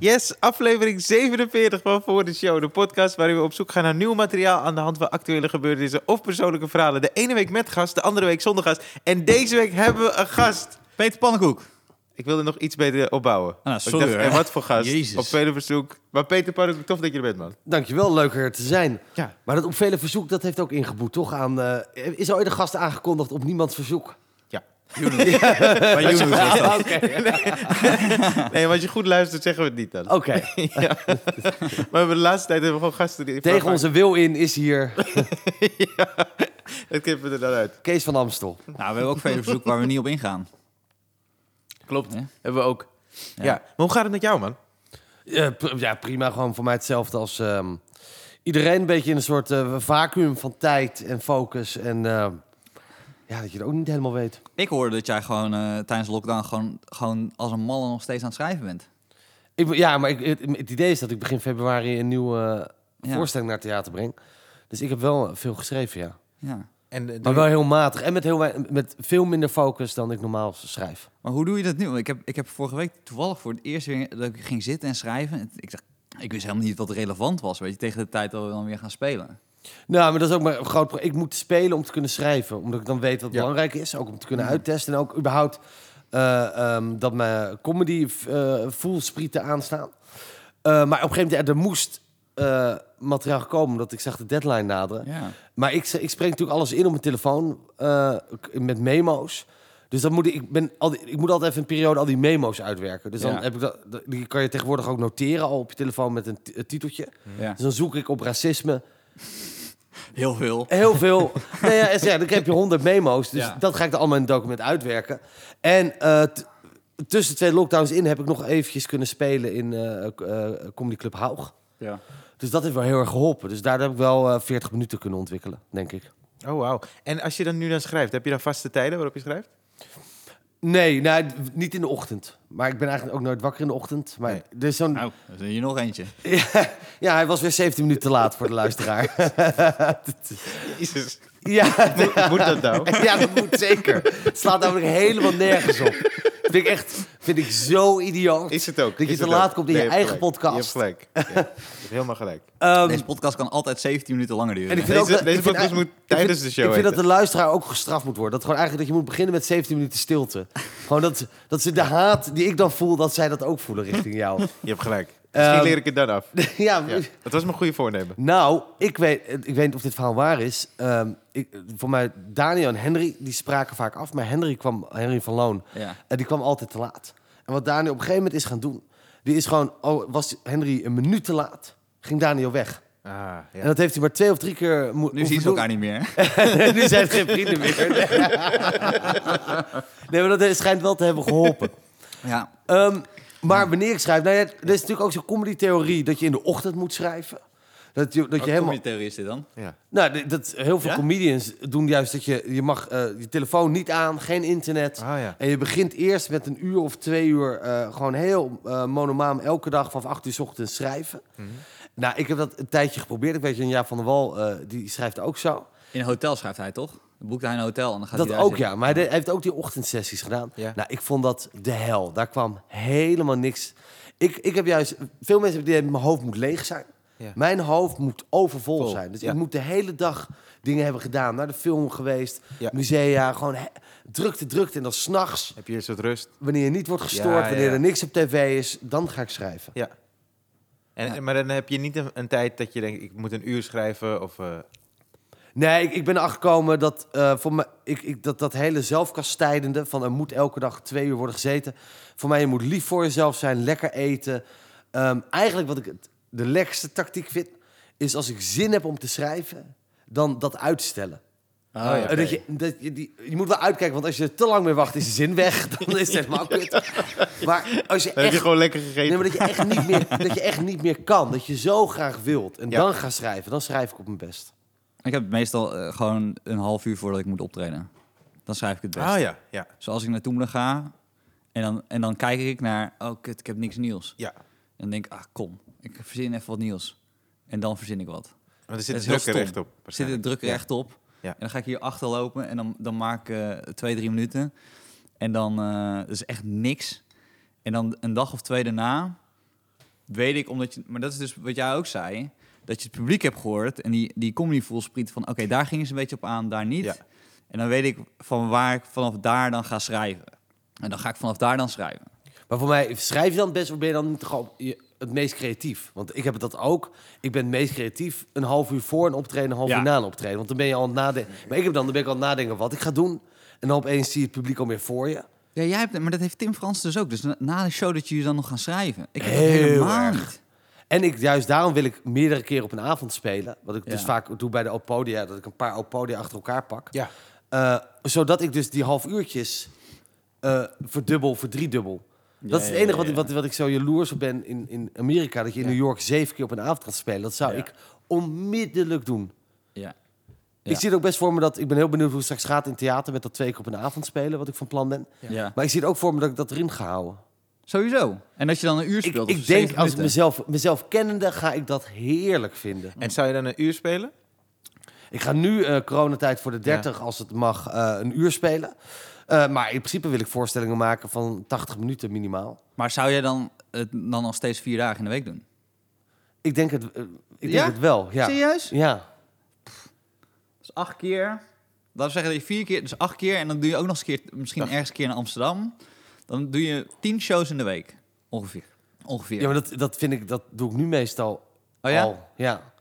Yes, aflevering 47 van Voor de Show. De podcast waarin we op zoek gaan naar nieuw materiaal aan de hand van actuele gebeurtenissen of persoonlijke verhalen. De ene week met gast, de andere week zonder gast. En deze week hebben we een gast. Peter Pannenkoek. Ik wilde nog iets beter opbouwen. Ah, sorry, dacht, en wat voor gast? Jezus. Op vele verzoek. Maar Peter Pannenkoek, tof dat je er bent, man. Dankjewel, leuker te zijn. Ja. Maar dat op vele verzoek, dat heeft ook ingeboet, toch? Aan, eh, is er ooit een gast aangekondigd op niemands verzoek? Ja. Bij Yunus was dat. Oké. Nee, maar als je goed luistert, zeggen we het niet dan. Oké. Ja. Maar de laatste tijd hebben we gewoon gasten die... Tegen onze wil in is hier Het knippen we er dan uit. Kees van Amstel. Nou, we hebben ook vele verzoeken waar we niet op ingaan. Klopt. Ja. Hebben we ook. Ja. Ja. Maar hoe gaat het met jou, man? Eh, pr- ja, prima. Gewoon voor mij hetzelfde als ehm, iedereen. Een beetje in een soort eh, vacuüm van tijd en focus. En eh, ja, dat je het ook niet helemaal weet. Ik hoorde dat jij gewoon eh, tijdens de lockdown gewoon, gewoon als een malle nog steeds aan het schrijven bent. Ik, ben- ja, maar ik, het, het idee is dat ik begin februari een nieuwe eh, Ja. voorstelling naar het theater breng. Dus ik heb wel veel geschreven, ja. Ja. En, eh, Maar wel heel matig. En met, heel, met veel minder focus dan ik normaal schrijf. Maar hoe doe je dat nu? Ik heb, ik heb vorige week toevallig voor het eerst weer dat ik ging zitten en schrijven. En Ik dacht, ik wist helemaal niet wat relevant was, weet je, tegen de tijd dat we dan weer gaan spelen. Nou, maar dat is ook maar een groot probleem. Ik moet spelen om te kunnen schrijven. Omdat ik dan weet wat Ja. belangrijk is. Ook om te kunnen Ja. uittesten. En ook überhaupt eh, ehm, dat mijn comedy eh voelsprieten aanstaan. Eh, maar op een gegeven moment, ja, er moest materiaal komen. Omdat ik zag de deadline naderen. Ja. Maar ik, ik spreek natuurlijk alles in op mijn telefoon. met memo's. Dus dan moet ik, ik, ben al die, ik moet altijd even een periode al die memo's uitwerken. Dus dan Ja. heb ik dat, die kan je tegenwoordig ook noteren al op je telefoon met een, ti- een titeltje. ja. Dus dan zoek ik op racisme. Heel veel. Heel veel. nou ja, dan heb je honderd memo's. Dus Ja. dat ga ik dan allemaal in een document uitwerken. En eh, t- tussen twee lockdowns in heb ik nog eventjes kunnen spelen in eh eh, Comedy Club Haug. Ja. Dus dat heeft wel heel erg geholpen. Dus daar heb ik wel eh 40 minuten kunnen ontwikkelen, denk ik. Oh, wauw. En als je dan nu dan schrijft, heb je dan vaste tijden waarop je schrijft? Nee, nou, niet in de ochtend. Maar ik ben eigenlijk ook nooit wakker in de ochtend. Maar Nee. er is zo'n... Nou, er is hier nog eentje. Ja, hij was weer 17 minuten te laat voor de luisteraar. Jezus. ja, Moet dat nou? ja, dat moet zeker. Het slaat namelijk helemaal nergens op. Vind ik echt vind ik zo idioot. Is het ook. Dat je te laat ook. komt in je eigen gelijk. podcast. Je hebt gelijk. Ja, helemaal gelijk. Ehm, Deze podcast kan altijd 17 minuten langer duren. En ik hè? vind Deze, ook dat- deze ik vind podcast moet vind- tijdens de show ik vind dat de luisteraar ook gestraft moet worden. Dat gewoon eigenlijk dat je moet beginnen met 17 minuten stilte. Gewoon dat, dat ze de haat die ik dan voel, dat zij dat ook voelen richting jou. Je hebt gelijk. Misschien Ehm, leer ik het dan af. ja, Ja. Dat was mijn goede voornemen. Nou, ik weet, ik weet niet of dit verhaal waar is. Ehm, ik, voor mij, Daniel en Henry, die spraken vaak af. Maar Henry, kwam, Henry van Loon, Ja. en die kwam altijd te laat. En wat Daniel op een gegeven moment is gaan doen... die is gewoon, oh, was Henry een minuut te laat, ging Daniel weg. Ah, En ja. dat heeft hij maar twee of drie keer moeten Nu zien ze elkaar niet meer. nu zijn het geen vrienden meer. nee, maar dat schijnt wel te hebben geholpen. Ja. Ehm, maar wanneer ik schrijf... Nou ja, er is natuurlijk ook zo'n comedy-theorie... dat je in de ochtend moet schrijven. Dat je, dat je Wat helemaal... theorie is dit dan? ja. Nou, dat, heel veel Ja? comedians doen juist dat je... je mag eh, je telefoon niet aan, geen internet. Ah, ja. En je begint eerst met een uur of twee uur... eh, gewoon heel eh monomaam elke dag vanaf acht uur 's ochtends schrijven. Mhm. Nou, ik heb dat een tijdje geprobeerd. Ik weet je, Jaap van der Wal, eh, die schrijft ook zo. In een hotel schrijft hij toch? Dan boekt hij een hotel en dan gaat Dat hij daar ook, zitten. ja. Maar hij heeft ook die ochtendsessies gedaan. Ja. Nou, ik vond dat de hel. Daar kwam helemaal niks. Ik, ik heb juist... Veel mensen hebben die mijn hoofd moet leeg zijn. Ja. Mijn hoofd moet overvol Vol, zijn. Dus ja. ik moet de hele dag dingen hebben gedaan. Naar de film geweest, Ja. musea. Gewoon he- drukte, drukte. En dan s'nachts, Heb je een soort rust? wanneer je niet wordt gestoord... Wanneer ja. er niks op tv is, dan ga ik schrijven. Ja. En, Maar dan heb je niet een, een tijd dat je denkt, ik moet een uur schrijven of... eh, Nee, ik, ik ben gekomen dat, eh, voor me, ik, ik, dat dat hele zelfkastijdende... van er moet elke dag twee uur worden gezeten... voor mij, je moet lief voor jezelf zijn, lekker eten. Ehm, eigenlijk wat ik de lekkerste tactiek vind... is als ik zin heb om te schrijven, dan dat uitstellen. Oh, ja. Eh, dat je, dat je, die, je moet wel uitkijken, want als je te lang mee wacht, is de zin weg. Dan is het helemaal kut. Maar als je dan heb je echt... gewoon lekker gegeten. Nee, maar dat je, echt niet meer, dat je echt niet meer kan. Dat je zo graag wilt. En Ja. dan ga schrijven. Dan schrijf ik op mijn best. Ik heb meestal eh, gewoon een half uur voordat ik moet optreden. Dan schrijf ik het best. Ah ja, ja. Zoals ik naar Toemelen ga en dan, en dan kijk ik naar, oh kut, ik heb niks nieuws. Ja. En dan denk ik, ah kom, ik verzin even wat nieuws. En dan verzin ik wat. Want er zit druk recht op. Er zit een druk recht op. Ja. En dan ga ik hier achter lopen en dan, dan maak ik eh, twee, drie minuten. En dan, dat is echt niks. En dan een dag of twee daarna, weet ik, omdat je, maar dat is dus wat jij ook zei, dat je het publiek hebt gehoord en die, die comedy voelspriet van, oké, daar gingen ze een beetje op aan, daar niet. Ja. En dan weet ik van waar ik vanaf daar dan ga schrijven. En dan ga ik vanaf daar dan schrijven. Maar voor mij, schrijf je dan best of ben je dan niet je- het meest creatief? Want ik heb dat ook. Ik ben het meest creatief een half uur voor een optreden, een half Ja. uur na een optreden. Want dan ben je al aan het nadenken. Maar ik heb dan, dan ben ik al aan het nadenken wat ik ga doen. En dan opeens zie je het publiek al meer voor je. Ja, jij hebt, maar dat heeft Tim Frans dus ook. Dus na, de show dat jullie dan nog gaan schrijven. Ik heb Heel helemaal erg. niet. En ik, juist daarom wil ik meerdere keren op een avond spelen. Wat ik dus vaak doe bij de Opodia. Dat ik een paar Opodia achter elkaar pak. Ja. Eh, zodat ik dus die half uurtjes eh, verdubbel, verdriedubbel. dat is het enige wat, ik- wat, wat ik zo jaloers op ben in, in Amerika. Dat je in. New York zeven keer op een avond gaat spelen. Dat zou ik onmiddellijk doen. Ja. Ik zie het ook best voor me dat... Ik ben heel benieuwd hoe het straks gaat in theater... met dat twee keer op een avond spelen, wat ik van plan ben. Ja. Maar ik zie het ook voor me dat ik dat erin ga houden. Sowieso. En dat je dan een uur Ik, speelt. ik of denk, als ik minuten. mezelf, mezelf kennende, ga ik dat heerlijk vinden. En zou je dan een uur spelen? Ik ga nu eh coronatijd voor de 30, als het mag, eh, een uur spelen. Eh, maar in principe wil ik voorstellingen maken van 80 minuten minimaal. Maar zou jij dan het dan nog steeds vier dagen in de week doen? Ik denk het, ik Ja? denk het wel. Ja. Serieus? Ja. Dus acht keer. Laten we zeggen dat je vier keer, dus acht keer. En dan doe je ook nog eens een keer, misschien ergens een keer naar Amsterdam. Dan doe je tien shows in de week. Ongeveer. Ongeveer. ja, maar dat, dat vind ik, dat doe ik nu meestal oh ja? al. Ja.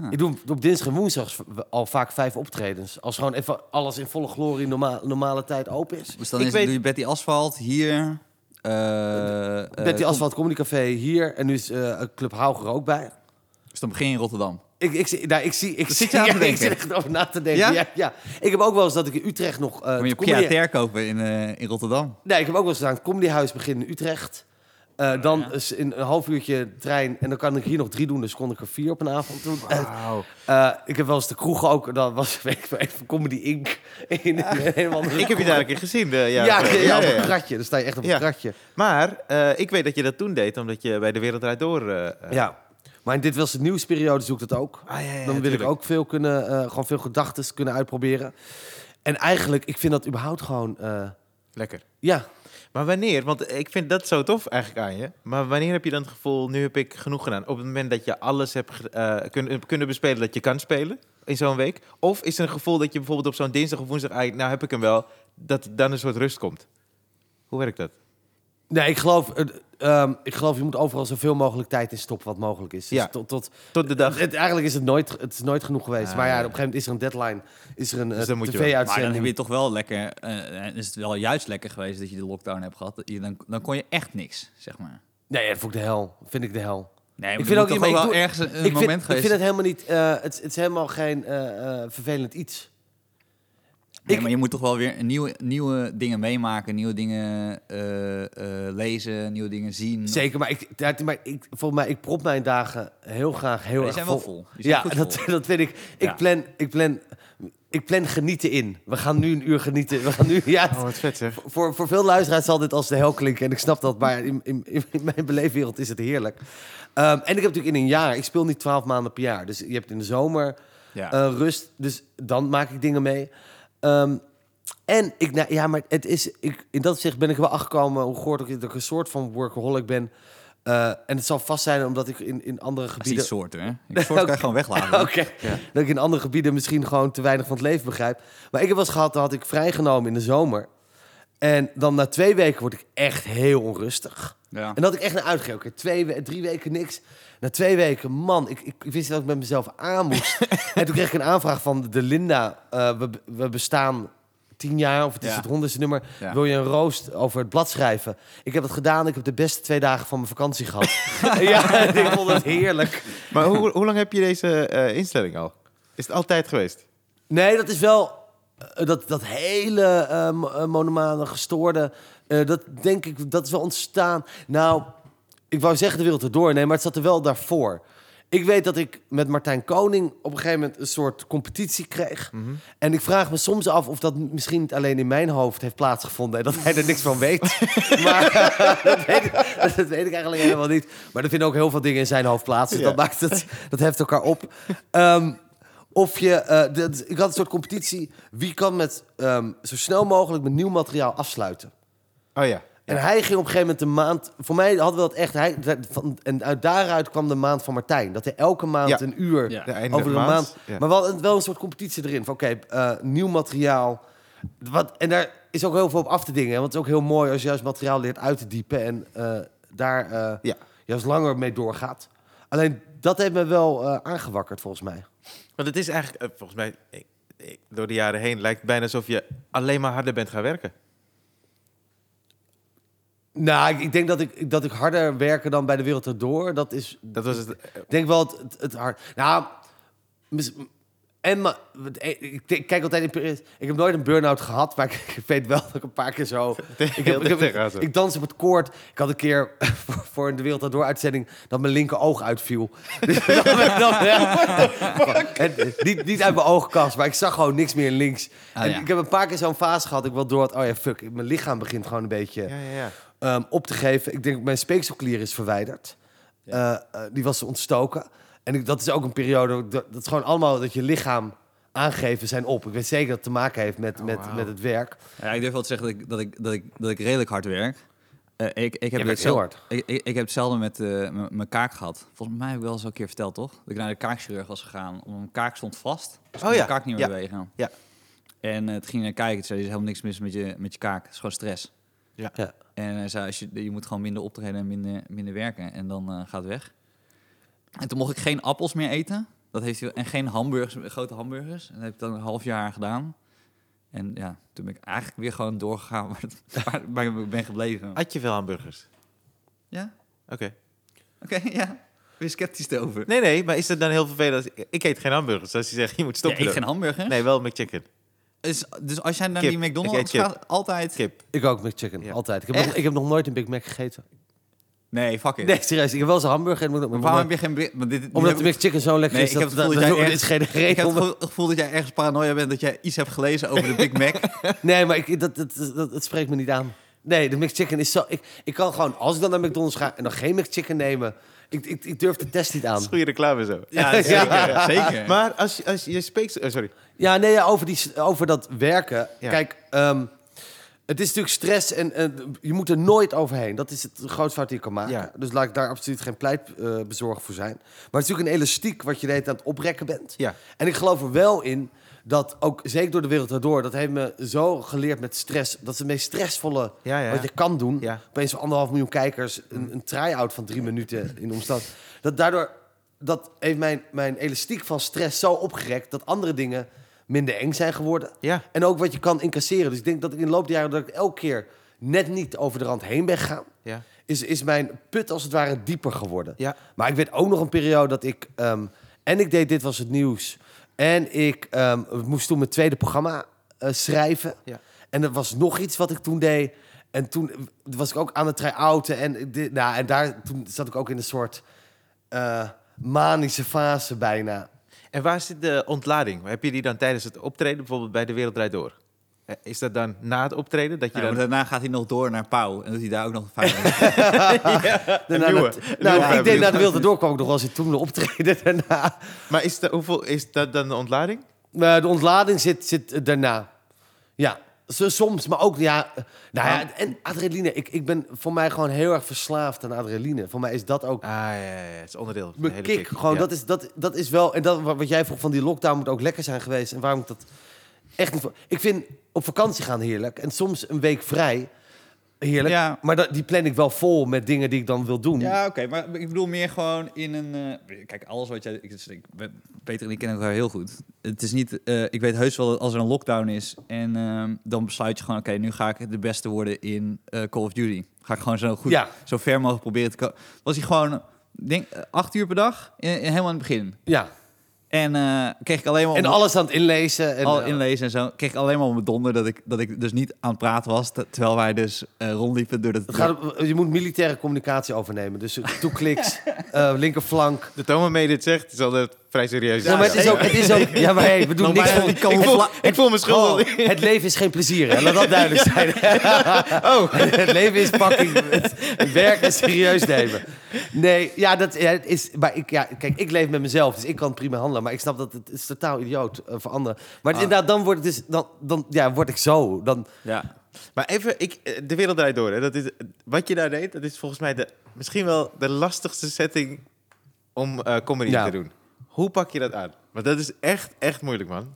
Ah. Ik doe op dinsdag en woensdag al vaak vijf optredens. Als gewoon even alles in volle glorie norma normale tijd open is. Dus dan Ik is, weet- doe je Betty Asphalt hier. eh, eh, die kom- Asfalt Comedy Café hier. En nu is eh, Club Hauger ook bij. Dus dan begin je in Rotterdam. Ik, ik, zie- nou, ik zie, ik zit zie, je aan te ja, ik denken? zit echt over na te denken. Ja? Ja? Ja, Ik heb ook wel eens dat ik in Utrecht nog. eh Kom je comedy- kopen in, eh, in Rotterdam. Nee, ik heb ook wel eens gedaan. Het comedyhuis beginnen in Utrecht. Eh, dan Ja. is in een half uurtje trein. En dan kan ik hier nog drie doen. Dus kon ik er vier op een avond doen. Wauw. eh, ik heb wel eens de kroeg ook. Dat was weet ik, even Comedy Inc. In, in een hele andere Ik heb je daar een keer gezien. de- ja, Ja, ja, ja, op ja, een kratje. Dan sta je echt op een kratje. Maar eh, ik weet dat je dat toen deed, omdat je bij de Wereld Draait Door... Ja. Maar in dit was de nieuwsperiode, zoek ik dat ook. Ah, ja, ja, Dan wil ik ook veel kunnen, eh, gewoon veel gedachten kunnen uitproberen. En eigenlijk, ik vind dat überhaupt gewoon, eh, Lekker. ja, Maar wanneer? Want ik vind dat zo tof eigenlijk aan je. Maar wanneer heb je dan het gevoel, nu heb ik genoeg gedaan? Op het moment dat je alles hebt eh, kunnen, kunnen bespelen dat je kan spelen in zo'n week? Of is er een gevoel dat je bijvoorbeeld op zo'n dinsdag of woensdag, eigenlijk, nou heb ik hem wel, dat dan een soort rust komt? Hoe werkt dat? Nee, ik geloof, eh, ehm, ik geloof je moet overal zoveel mogelijk tijd in stoppen wat mogelijk is. Dus Ja. tot, tot, Tot de dag. het, eigenlijk is het nooit, het is nooit genoeg geweest. Ah, maar ja, op een gegeven moment is er een deadline, is er een Dus eh, wel. Maar dan heb tv-uitzending. je toch wel lekker... eh, is het wel juist lekker geweest dat je de lockdown hebt gehad. Dan, dan kon je echt niks, zeg maar. Nee, dat vond ik de hel. Vind ik de hel. Nee, maar Ik vind ook- wel doe- ergens een, ik, moment vind, ik geweest... vind het helemaal niet, eh, het, het is helemaal geen eh, eh, vervelend iets. Nee, maar je moet toch wel weer nieuwe, nieuwe dingen meemaken, nieuwe dingen eh, eh, lezen, nieuwe dingen zien. Zeker, maar ik, ja, maar ik, volgens mij, ik prop mijn dagen heel graag heel die erg zijn vol. wel vol. Zijn Ja, goed dat, vol. dat vind ik. Ik, Ja. plan, ik, plan, ik plan genieten in. We gaan nu een uur genieten. We gaan nu, ja, Oh, wat vet zeg. voor, voor veel luisteraars zal dit als de hel klinken. En ik snap dat, maar in, in, in mijn beleefwereld is het heerlijk. Ehm, en ik heb natuurlijk in een jaar, ik speel niet twaalf maanden per jaar. Dus je hebt in de zomer Ja. eh, rust. Dus dan maak ik dingen mee. Ehm, en ik, nou, ja, maar het is, ik, in dat opzicht ben ik wel achtergekomen hoe gehoord ik dat ik een soort van workaholic ben. Eh, en het zal vast zijn omdat ik in, in andere dat is gebieden. soorten, hè? Ik soort kan je gewoon weglaten. Oké, dat ik in andere gebieden misschien gewoon te weinig van het leven begrijp. Maar ik heb wel eens gehad, dan had ik vrijgenomen in de zomer. En dan na twee weken word ik echt heel onrustig. Ja. En dat ik echt naar uitgekeken. Twee, we- drie weken niks. Na twee weken, man, ik, ik, ik wist dat ik met mezelf aan moest. en toen kreeg ik een aanvraag van de Linda. eh, we, we bestaan tien jaar, of het is Ja. het honderdste nummer. Ja. Wil je een roost over het blad schrijven? Ik heb het gedaan. Ik heb de beste twee dagen van mijn vakantie gehad. ja, ik vond het heerlijk. Maar hoe, hoe lang heb je deze eh, instelling al? Is het altijd geweest? Nee, dat is wel eh, dat, dat hele eh, mo- eh, monomane gestoorde. Eh, dat denk ik, dat is wel ontstaan. Nou, ik wou zeggen de wereld erdoor, nee, maar het zat er wel daarvoor. Ik weet dat ik met Martijn Koning op een gegeven moment een soort competitie kreeg. En ik vraag me soms af of dat misschien niet alleen in mijn hoofd heeft plaatsgevonden en dat hij er niks van weet. maar dat, weet ik, dat weet ik eigenlijk helemaal niet. Maar er vinden ook heel veel dingen in zijn hoofd plaats. Dus Ja. dat maakt het, dat heft elkaar op. Ehm, of je, eh, dat- ik had een soort competitie. Wie kan met ehm, zo snel mogelijk met nieuw materiaal afsluiten? Oh ja. En hij ging op een gegeven moment de maand... Voor mij hadden we dat echt... Hij, van, en uit daaruit kwam de maand van Martijn. Dat hij elke maand Ja. een uur Ja. De einde over de maand. maand... Ja. Maar wel, een- wel een soort competitie erin. Van oké, eh, nieuw materiaal. Wat, en daar is ook heel veel op af te dingen. hè, Want het is ook heel mooi als je juist materiaal leert uit te diepen. En eh, daar eh, Ja. juist langer mee doorgaat. Alleen dat heeft me wel eh, aangewakkerd volgens mij. Want het is eigenlijk, volgens mij, ik- ik- door de jaren heen lijkt het bijna alsof je alleen maar harder bent gaan werken. Nou, ik, denk dat ik, dat ik harder werken dan bij de wereld erdoor. Dat is Dat was het. eh, Ik denk wel het, het, het hard. Nou, mis- en ma- ik kijk altijd in Ik heb nooit een burn-out gehad, maar ik, weet wel dat ik een paar keer zo. Ik, heb, ik, heb- ik dans op het koord. Ik had een keer voor, voor de Wereld Door uitzending dat mijn linker oog uitviel. Dus dan, dan, en, niet, niet uit mijn oogkast, maar ik zag gewoon niks meer links. Ah, en ja. ik heb een paar keer zo'n fase gehad. Ik wel door had, oh ja, fuck, mijn lichaam begint gewoon een beetje Ja, ja, ehm, op te geven. Ik denk mijn speekselklier is verwijderd. Eh, eh, die was ontstoken. En ik, dat is ook een periode, dat, dat is gewoon allemaal dat je lichaam aangeven zijn op. Ik weet zeker dat het te maken heeft met, Oh, met, met het werk. Ja, ik durf wel te zeggen dat ik, dat ik, dat ik, dat ik redelijk hard werk. Eh, ik, ik, heb het heel hard. Ik, ik, ik heb hetzelfde met mijn kaak gehad. Volgens mij heb ik wel eens een keer verteld, toch? Dat ik naar de kaakchirurg was gegaan. Omdat mijn kaak stond vast. Dus ik Oh ja, mijn kaak niet meer ja. bewegen. Ja. En het ging naar kijken. Zei, er is helemaal niks mis met je, met je kaak. Het is gewoon stress. Ja. En hij zei, als je, je moet gewoon minder optreden en minder, minder werken. En dan eh, gaat het weg. En toen mocht ik geen appels meer eten. Dat heeft hij, en geen hamburgers, grote hamburgers. En dat heb ik dan een half jaar gedaan. En ja, toen ben ik eigenlijk weer gewoon doorgegaan waar, waar, ik ben gebleven. Had je veel hamburgers? Ja? Oké. Oké, ja. Weer sceptisch erover. Nee, nee, maar is het dan heel vervelend? als- Ik eet geen hamburgers. Als je zegt, je moet Ja, stoppen. ik geen hamburgers. Nee, wel McChicken. Dus, dus als jij naar Kip. die Ik McDonald's eet kip. gaat, altijd... Kip. Ik ook met chicken, Ja. altijd. Ik heb, nog, Echt? ik heb nog nooit een Big Mac gegeten. Nee, fuck it. Nee, serieus. Ik heb wel eens een hamburger. En moet Maar waarom heb je geen... bi- Want dit, dit Omdat de ik- McChicken zo lekker Nee, is. ik heb dat, het gevoel dat, jij is geen Ik reden heb om... het gevoel- gevoel dat jij ergens paranoia bent dat jij iets hebt gelezen over de Big Mac. Nee, maar ik, dat, dat, dat, dat spreekt me niet aan. Nee, de McChicken is zo... Ik, ik kan gewoon, als ik dan naar McDonald's ga en dan geen McChicken nemen... Ik, ik, ik durf de test niet aan. Goede reclame zo. Ja, zeker. zeker. Maar als, je- als je spreekt... eh, sorry. Ja, nee, ja, over, die, over dat werken. Ja. Kijk, ehm, het is natuurlijk stress en en je moet er nooit overheen. Dat is het grootste fout die je kan maken. Ja. Dus laat ik daar absoluut geen pleitbezorger voor zijn. Maar het is natuurlijk een elastiek wat je de hele tijd aan het oprekken bent. Ja. En ik geloof er wel in dat ook, zeker door de wereld erdoor... dat heeft me zo geleerd met stress. Dat is het meest stressvolle Ja, ja. wat je kan doen. Ja. Opeens anderhalf miljoen kijkers een, een try-out van drie minuten in de omstand. Dat daardoor, dat heeft mijn, mijn elastiek van stress zo opgerekt... dat andere dingen minder eng zijn geworden. Ja. En ook wat je kan incasseren. Dus ik denk dat ik in de loop der jaren... dat ik elke keer net niet over de rand heen ben gegaan... Ja. is, is mijn put als het ware dieper geworden. Ja. Maar ik weet ook nog een periode dat ik... ehm, en ik deed Dit Was Het Nieuws. En ik ehm, moest toen mijn tweede programma eh, schrijven. Ja. En er was nog iets wat ik toen deed. En toen was ik ook aan het try-outen. En, dit, nou, en daar toen zat ik ook in een soort eh, manische fase bijna. En waar zit de ontlading? Heb je die dan tijdens het optreden, bijvoorbeeld bij De Wereld Draait Door? Eh, Is dat dan na het optreden? Dat je Ja, maar dan... daarna gaat hij nog door naar Pauw. En doet hij daar ook nog vijf Daarna, nieuwe. dat- Een nou, nieuwe ik na nieuwe. de Wilde Door kwam ik nog eens in toen optreden daarna. Maar is, de, hoeveel, is dat dan de ontlading? Eh, de ontlading zit, zit eh, daarna. Ja, zo- soms, maar ook, ja... Nou ja, en adrenaline. Ik, ik ben voor mij gewoon heel erg verslaafd aan adrenaline. Voor mij is dat ook Ah, ja, ja, ja. Het is onderdeel van de mijn hele kick. Gewoon, Ja. dat, is, dat, dat is wel... En dat, wat wat jij vroeg van die lockdown moet ook lekker zijn geweest. En waarom ik dat echt niet... Ik vind op vakantie gaan heerlijk. En soms een week vrij heerlijk. Ja. Maar dat, die plan ik wel vol met dingen die ik dan wil doen. Ja, oké, maar ik bedoel meer gewoon in een... eh, kijk, alles wat jij... Ik, ik, Peter en ik kennen elkaar heel goed. Het is niet... eh, ik weet heus wel dat als er een lockdown is... en ehm, dan besluit je gewoon... oké, nu ga ik de beste worden in eh, Call of Duty. Ga ik gewoon zo goed... Ja. zo ver mogelijk proberen te komen. Was hij gewoon... denk acht uur per dag, in, in- helemaal in het begin. Ja. En eh, kreeg ik alleen maar... En om- alles aan het inlezen. En, al eh, inlezen en zo. Kreeg ik alleen maar op mijn donder dat ik, dat ik dus niet aan het praten was. te- terwijl wij dus eh, rondliepen door het... Het gaat, je moet militaire communicatie overnemen. Dus toekliks, eh linkerflank. De toon waarmee je dit zegt, is altijd vrij serieus. Ja, maar het is ook... Het is ook ja, maar hey, we doen niks ik, voel, ik voel me Oh, schuldig. het leven is geen plezier, hè? Laat dat duidelijk zijn. oh. Het leven is fucking... Het, werk is serieus nemen. Nee, ja, dat ja, het is... Maar ik, ja, kijk, ik leef met mezelf, dus ik kan prima handelen. Maar ik snap dat het is totaal idioot eh, voor anderen. Maar Ah. inderdaad, dan word, het dus, dan, dan ja, word ik zo. Dan, Ja. Maar even, ik, eh, de wereld draait door. Hè. Dat is, wat je daar deed, dat is volgens mij de, misschien wel de lastigste setting om eh comedy Ja. te doen. Hoe pak je dat aan? Want dat is echt, echt moeilijk, man.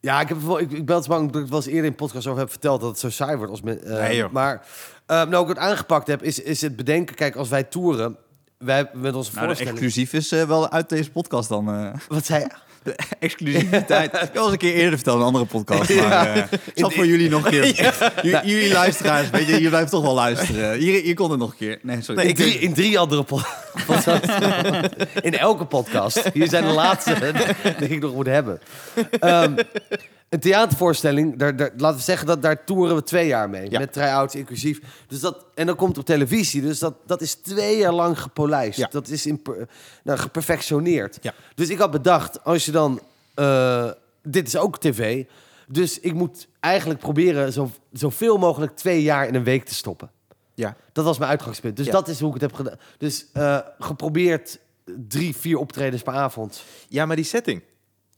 Ja, ik, heb, wel- ik, ik ben het bang dat ik het wel eens eerder in podcast over heb verteld dat het zo saai wordt als men, eh, Nee, joh. Maar uh, nou, ik het aangepakt heb, is, is het bedenken. Kijk, als wij toeren, wij met onze Nou, voorstelling. exclusief is eh, wel uit deze podcast dan. eh Wat zei je? de exclusiviteit. Ik heb al eens een keer eerder verteld in een andere podcast. Maar ik zal het voor jullie nog een keer. Jullie luisteraars, weet je, jullie blijven toch wel luisteren. Hier, hier komt het nog een keer. Nee, sorry. Nee, In drie, in drie andere po- podcasts. in elke podcast. Hier zijn de laatste die ik nog moet hebben. Ehm, een theatervoorstelling, daar, daar, laten we zeggen dat daar toeren we twee jaar mee. Ja. Met try-outs inclusief. Dus dat, en dan komt op televisie. Dus dat, dat is twee jaar lang gepolijst. Ja. Dat is in, nou, geperfectioneerd. Ja. Dus ik had bedacht, als je dan... eh, dit is ook tv. Dus ik moet eigenlijk proberen zo, zoveel mogelijk twee jaar in een week te stoppen. Ja. Dat was mijn uitgangspunt. Dus dat is hoe ik het heb gedaan. Dus eh, geprobeerd drie, vier optredens per avond. ja, maar die setting.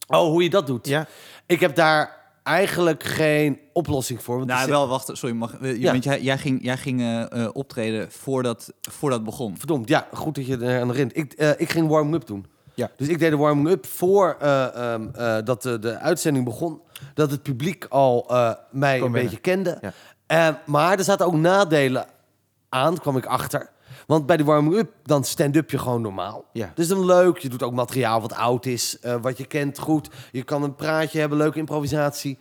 Oh, hoe je dat doet. Ja. Ik heb daar eigenlijk geen oplossing voor. Want Nou, wel, wacht, sorry, mag, eh, Ja. want jij, jij ging, jij ging eh, eh, optreden voordat, voordat het begon. Verdomd, ja, goed dat je er aan herinnert. Ik, eh, ik ging warming-up doen. Ja. Dus ik deed de warming-up voor eh, ehm, eh, dat de, de uitzending begon. Dat het publiek al eh, mij een beetje kende. Ja. Eh, maar er zaten ook nadelen aan, kwam ik achter. Want bij de warming-up, dan stand-up je gewoon normaal. Ja. Dus dan leuk. Je doet ook materiaal wat oud is, eh, wat je kent goed. Je kan een praatje hebben, leuke improvisatie.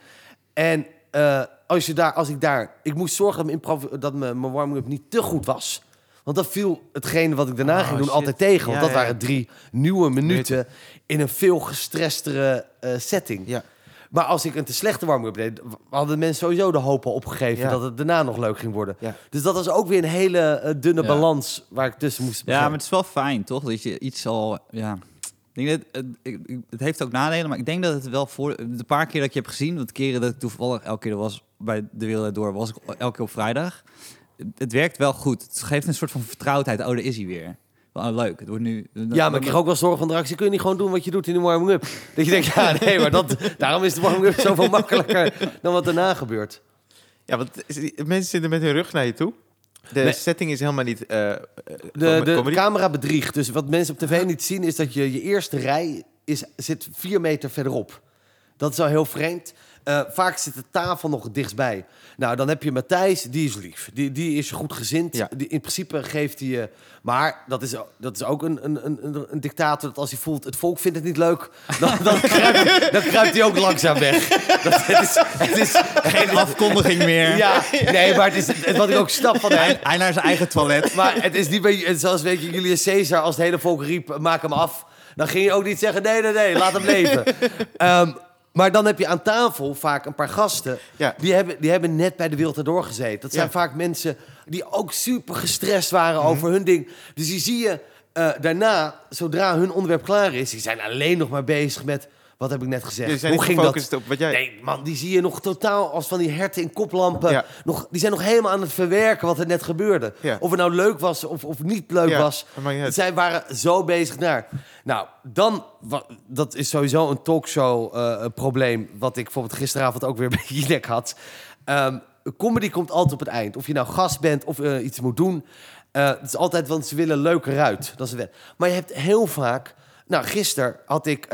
En eh, als, je daar, als ik daar... Ik moest zorgen dat mijn, dat mijn, mijn warming-up niet te goed was. Want dat viel hetgene wat ik daarna Oh, ging doen shit. altijd tegen. Want Ja, dat ja. waren drie nieuwe minuten in een veel gestrestere eh, setting. Ja. Maar als ik een te slechte warming-up deed... hadden mensen sowieso de hoop al opgegeven... Ja. dat het daarna nog leuk ging worden. Ja. Dus dat was ook weer een hele eh, dunne Ja. balans... waar ik tussen moest Ja, maar het is wel fijn, toch? Dat je iets al... Ja. Ik denk dat, het, het heeft ook nadelen, maar ik denk dat het wel voor... De paar keer dat je hebt gezien, want de keren dat ik toevallig elke keer er was bij De Wereld Door, was ik elke keer op vrijdag. Het, het werkt wel goed. Het geeft een soort van vertrouwdheid. Oh, daar is hij weer. Oh, leuk. Het wordt nu... Ja, maar ik kreeg ook wel zorgen van de reactie. Kun je niet gewoon doen wat je doet in de warming-up? Dat je denkt, ja, nee, maar dat, daarom is de warming-up zoveel makkelijker dan wat daarna gebeurt. Ja, want mensen zitten met hun rug naar je toe. De Nee. setting is helemaal niet... eh, eh, De, de camera bedriegt. Dus wat mensen op tv niet zien, is dat je, je eerste rij is, zit vier meter verderop. Dat is al heel vreemd. Eh, vaak zit de tafel nog dichtstbij. Nou, dan heb je Matthijs, die is lief. Die, die is je goed gezind. Ja. Die, in principe geeft hij je... Maar dat is, dat is ook een, een, een- een, dictator dat als hij voelt... het volk vindt het niet leuk, dan, dan, kruipt, dan kruipt hij ook langzaam weg. Dat, het is, het is Geen afkondiging meer. Ja, nee, maar het is wat ik ook snap van hem. Hij, naar zijn eigen toilet. Maar het is niet bij, zoals weet je, Julius Caesar, als het hele volk riep, maak hem af. Dan ging je ook niet zeggen, nee, nee, nee, laat hem leven. Ehm, maar dan heb je aan tafel vaak een paar gasten. Ja. Die, hebben, die hebben net bij de wereld erdoor gezeten. Dat zijn Ja. vaak mensen die ook super gestrest waren over hun ding. Dus die zie je eh, daarna, zodra hun onderwerp klaar is... die zijn alleen nog maar bezig met, wat heb ik net gezegd? Hoe ging dat? op wat jij... Nee, man, die zie je nog totaal als van die herten in koplampen. Ja. Nog, die zijn nog helemaal aan het verwerken wat er net gebeurde. Ja. Of het nou leuk was of, of niet leuk Ja, was. Zij waren zo bezig naar. Nou, dan, dat is sowieso een talkshow eh, probleem. Wat ik bijvoorbeeld gisteravond ook weer bij Jinek had. Ehm, comedy komt altijd op het eind. Of je nou gast bent of eh, iets moet doen. Eh, het is altijd, want ze willen leuker uit. Dat is de wet. Maar je hebt heel vaak... Nou, gisteren had ik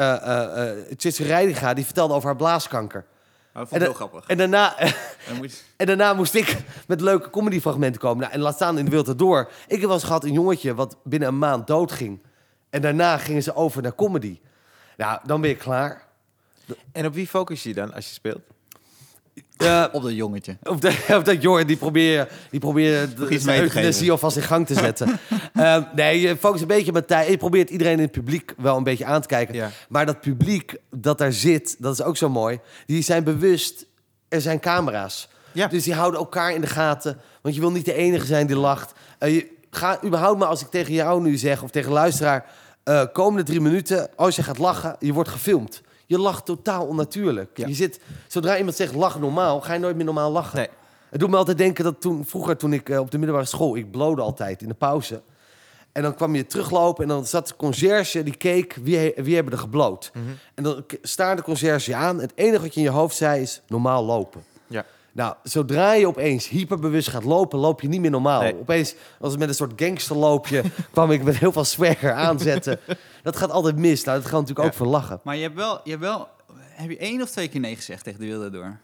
Tjitske Reidinga, die vertelde over haar blaaskanker. Dat vond En, ik heel grappig. en daarna... Moet- En daarna moest ik met leuke comedyfragmenten komen. Nou, en laat staan in de wereld erdoor. Ik heb wel eens gehad een jongetje wat binnen een maand doodging. En daarna gingen ze over naar comedy. Nou, dan ben je klaar. En op wie focus je dan als je speelt? Op dat jongetje. of, de, of dat jongen, die probeer, die probeer de, iets de mee te euthanasie geven. alvast in gang te zetten. Ehm, nee, je focust een beetje met tijd. Je probeert iedereen in het publiek wel een beetje aan te kijken. Ja. Maar dat publiek dat daar zit, dat is ook zo mooi. Die zijn bewust, er zijn camera's. Ja. Dus die houden elkaar in de gaten. Want je wil niet de enige zijn die lacht. Eh, je, ga überhaupt maar als ik tegen jou nu zeg, of tegen luisteraar... eh, komende drie minuten, als je gaat lachen, je wordt gefilmd. Je lacht totaal onnatuurlijk. Ja. Je zit, zodra iemand zegt lach normaal, ga je nooit meer normaal lachen. Nee. Het doet me altijd denken dat toen, vroeger toen ik eh, op de middelbare school... ik blode altijd in de pauze. En dan kwam je teruglopen en dan zat de conciërge die keek wie, wie hebben er gebloot. Mhm. En dan staarde de conciërge je aan. Het enige wat je in je hoofd zei is normaal lopen. Ja. Nou, zodra je opeens hyperbewust gaat lopen, loop je niet meer normaal. Nee. Opeens, als met een soort gangsterloopje, kwam ik met heel veel swagger aanzetten. Dat gaat altijd mis. Nou, dat gaat natuurlijk ook voor lachen. Maar je hebt wel, je hebt wel... Heb je één of twee keer nee gezegd tegen de wereld door?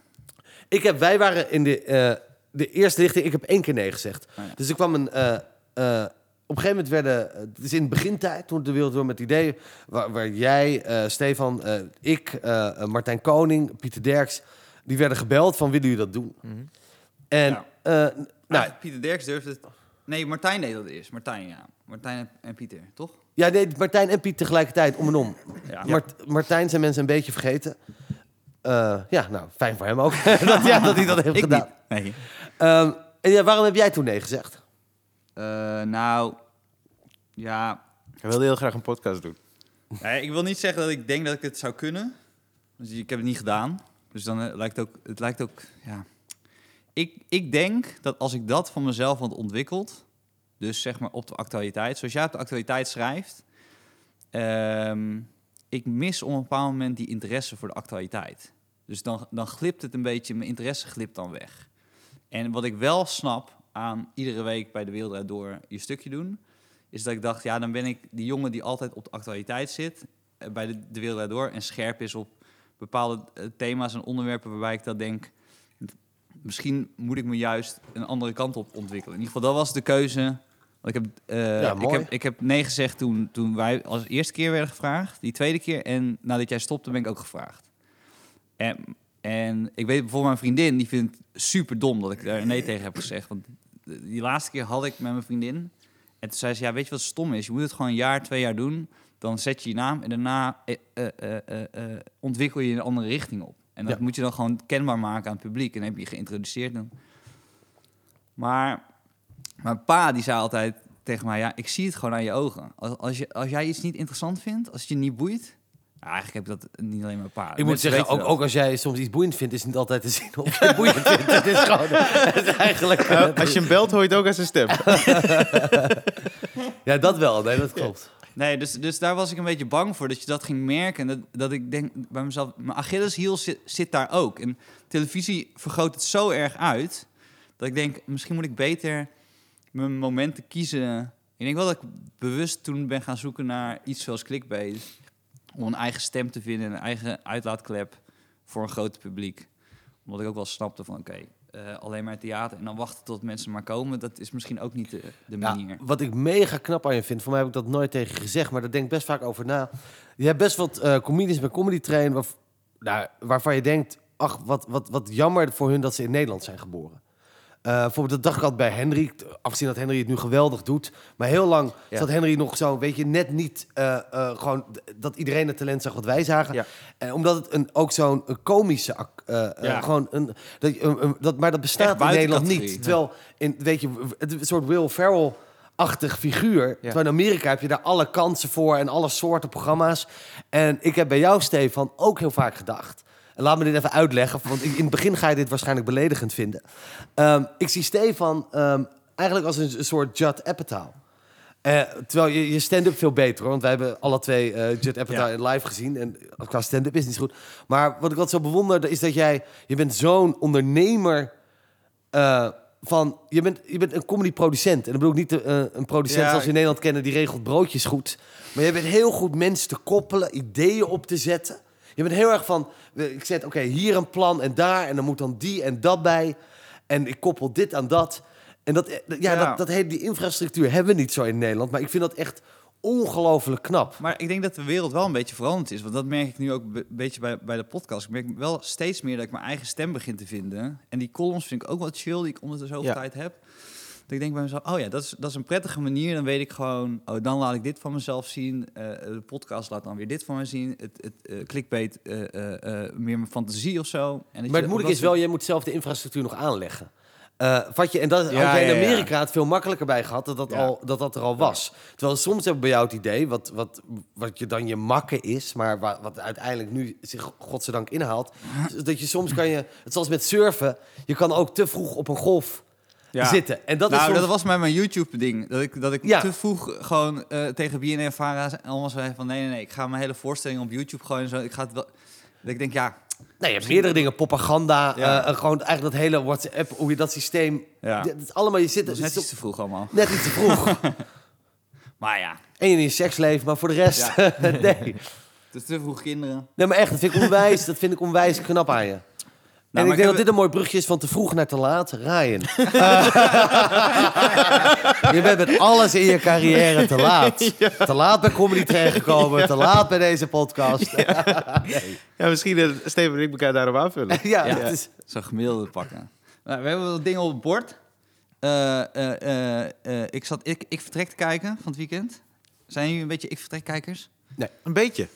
Ik heb, wij waren in de, eh, de eerste lichting, ik heb één keer nee gezegd. Oh ja. Dus er kwam een... eh, eh, op een gegeven moment werden, het is in de begintijd, toen de wereld door met het idee, waar, waar jij, eh, Stefan, eh, ik, Martijn Koning, Pieter Derks, die werden gebeld van willen jullie dat doen? Mhm. En Ja. eh, Nou, Pieter Derks durfde het... Nee, Martijn deed dat eerst. Martijn, ja. Martijn en, Pieter, toch? ja, nee, Martijn en Piet tegelijkertijd om en om. Ja. Mart- Martijn zijn mensen een beetje vergeten. Eh, ja, nou, fijn voor hem ook. dat, ja, dat hij dat heeft Ik gedaan. niet. Nee. Ehm, en ja, waarom heb jij toen nee gezegd? Eh, nou, ja... Ik wilde heel graag een podcast doen. Nee, ik wil niet zeggen dat ik denk dat ik het zou kunnen. Dus ik heb het niet gedaan. Dus dan eh, lijkt ook, het lijkt ook, ja. Ik, ik denk dat als ik dat van mezelf had ontwikkeld, dus zeg maar op de actualiteit, zoals jij op de actualiteit schrijft, ehm, ik mis op een bepaald moment die interesse voor de actualiteit. Dus dan, dan glipt het een beetje, mijn interesse glipt dan weg. En wat ik wel snap aan iedere week bij de Wereld Door je stukje doen, is dat ik dacht, ja, dan ben ik die jongen die altijd op de actualiteit zit, eh, bij de, de Wereld Door, en scherp is op bepaalde eh, thema's en onderwerpen waarbij ik dat denk, misschien moet ik me juist een andere kant op ontwikkelen. In ieder geval, dat was de keuze. Want ik heb, eh, Ja, ik heb, ik heb nee gezegd toen, toen wij als eerste keer werden gevraagd, die tweede keer, en nadat jij stopte ben ik ook gevraagd. En, en ik weet bijvoorbeeld mijn vriendin, die vindt het super dom dat ik daar nee tegen heb gezegd. Want die laatste keer had ik met mijn vriendin. En toen zei ze, ja, weet je wat stom is? Je moet het gewoon een jaar, twee jaar doen. Dan zet je je naam en daarna eh, eh, eh, ontwikkel je een andere richting op. En dat Ja. moet je dan gewoon kenbaar maken aan het publiek. En dan heb je je geïntroduceerd. Dan. Maar mijn pa die zei altijd tegen mij, ja, ik zie het gewoon aan je ogen. Als, als, je, als jij iets niet interessant vindt, als het je niet boeit... Nou, eigenlijk heb ik dat niet alleen mijn pa. Ik moet zeggen, ook, ook als jij soms iets boeiend vindt, is het niet altijd te zien of je het boeiend vindt. Het is gewoon het is eigenlijk... Als je hem belt, hoor je het ook aan zijn stem. Ja, dat wel. Nee, dat klopt. Nee, dus, dus daar was ik een beetje bang voor dat je dat ging merken. En dat, dat ik denk bij mezelf, mijn Achilleshiel zit, zit daar ook. En televisie vergroot het zo erg uit dat ik denk, misschien moet ik beter mijn momenten kiezen. Ik denk wel dat ik bewust toen ben gaan zoeken naar iets zoals clickbait. Om een eigen stem te vinden, een eigen uitlaatklep voor een groot publiek. Omdat ik ook wel snapte van, oké, eh, alleen maar theater en dan wachten tot mensen maar komen. Dat is misschien ook niet de, de Ja, manier. wat ik mega knap aan je vind, voor mij heb ik dat nooit tegen gezegd, maar daar denk ik best vaak over na. Je hebt best wat eh comedians bij Comedy Train waar, nou, waarvan je denkt, ach, wat, wat, wat jammer voor hun dat ze in Nederland zijn geboren. Eh bijvoorbeeld, dat dacht ik altijd bij Henry, afgezien dat Henry het nu geweldig doet. Maar heel lang Ja. zat Henry nog zo, weet je, net niet eh, eh, gewoon dat iedereen het talent zag wat wij zagen. Ja. En omdat het een, ook zo'n komische, Ja. gewoon een, dat, maar dat bestaat in Nederland categorie. niet. Terwijl, in, weet je, het een soort Will Ferrell-achtig figuur. Terwijl in Amerika heb je daar alle kansen voor en alle soorten programma's. En ik heb bij jou, Stefan, ook heel vaak gedacht. Laat me dit even uitleggen, want in het begin ga je dit waarschijnlijk beledigend vinden. Ehm, ik zie Stefan ehm, eigenlijk als een, soort Judd Apatow. Eh, terwijl je, je stand-up veel beter hoor. Want wij hebben alle twee eh Judd Apatow Ja. live gezien. En qua stand-up is het niet zo goed. Maar wat ik wat zo bewonder is dat jij... Je bent zo'n ondernemer eh, van... Je bent, je bent een comedy-producent. En dan bedoel ik niet een producent Ja, zoals we in Nederland kennen... die regelt broodjes goed. Maar je bent heel goed mensen te koppelen, ideeën op te zetten. Je bent heel erg van... Ik zet, oké, hier een plan en daar... en dan moet dan die en dat bij. En ik koppel dit aan dat... En dat, eh, ja, Ja. Dat, dat heet, die infrastructuur hebben we niet zo in Nederland. Maar ik vind dat echt ongelooflijk knap. Maar ik denk dat de wereld wel een beetje veranderd is. Want dat merk ik nu ook een beetje bij, bij de podcast. Ik merk wel steeds meer dat ik mijn eigen stem begin te vinden. En die columns vind ik ook wel chill, die ik onder de zoveel Ja. tijd heb. Dat ik denk bij mezelf, oh ja, dat is, dat is een prettige manier. Dan weet ik gewoon, oh, dan laat ik dit van mezelf zien. Eh, de podcast laat dan weer dit van me zien. Het, het eh, clickbait, eh, eh, eh, meer mijn fantasie of zo. En Maar het moeilijke is wel, je moet zelf de infrastructuur nog aanleggen. Eh vat je, en dat Ja, had jij in ja, ja. Amerika het veel makkelijker bij gehad dat dat, Ja. al, dat, dat er al was. Terwijl soms heb ik bij jou het idee, wat, wat, wat je dan je makken is, maar wat, wat uiteindelijk nu zich godzijdank inhaalt, dat je soms kan je, het zoals met surfen, je kan ook te vroeg op een golf Ja. zitten. En dat nou, is soms, dat was met mijn YouTube-ding. Dat ik, dat ik Ja. te vroeg gewoon eh, tegen BNN Vara allemaal zei van... nee, nee, nee, ik ga mijn hele voorstelling op YouTube gooien en zo. Ik ga het wel... Dat ik denk, ja, Nee, je hebt meerdere dingen. Propaganda, Ja. eh, eh, gewoon eigenlijk dat hele WhatsApp, hoe je dat systeem... Ja. is allemaal, je zit Dat is net iets te vroeg allemaal. net iets te vroeg. Maar ja, en in je seksleven, maar voor de rest, nee. het is te vroeg kinderen. Nee, maar echt, dat vind ik onwijs, dat vind ik onwijs knap aan je. Nou, ik ik denk dat dit een mooi brugje is van te vroeg naar te laat. Ryan. je bent met alles in je carrière te laat. Te laat bij comedy terechtgekomen, te laat bij deze podcast. Ja, Ja, misschien uh, Steven en ik elkaar daarop aanvullen. ja, Ja. dat is... Zo'n gemiddelde pakken. Nou, we hebben wat dingen op het bord. Eh, eh, eh, eh, ik zat ik, ik vertrek te kijken van het weekend. Zijn jullie een beetje ik vertrek kijkers? Een beetje.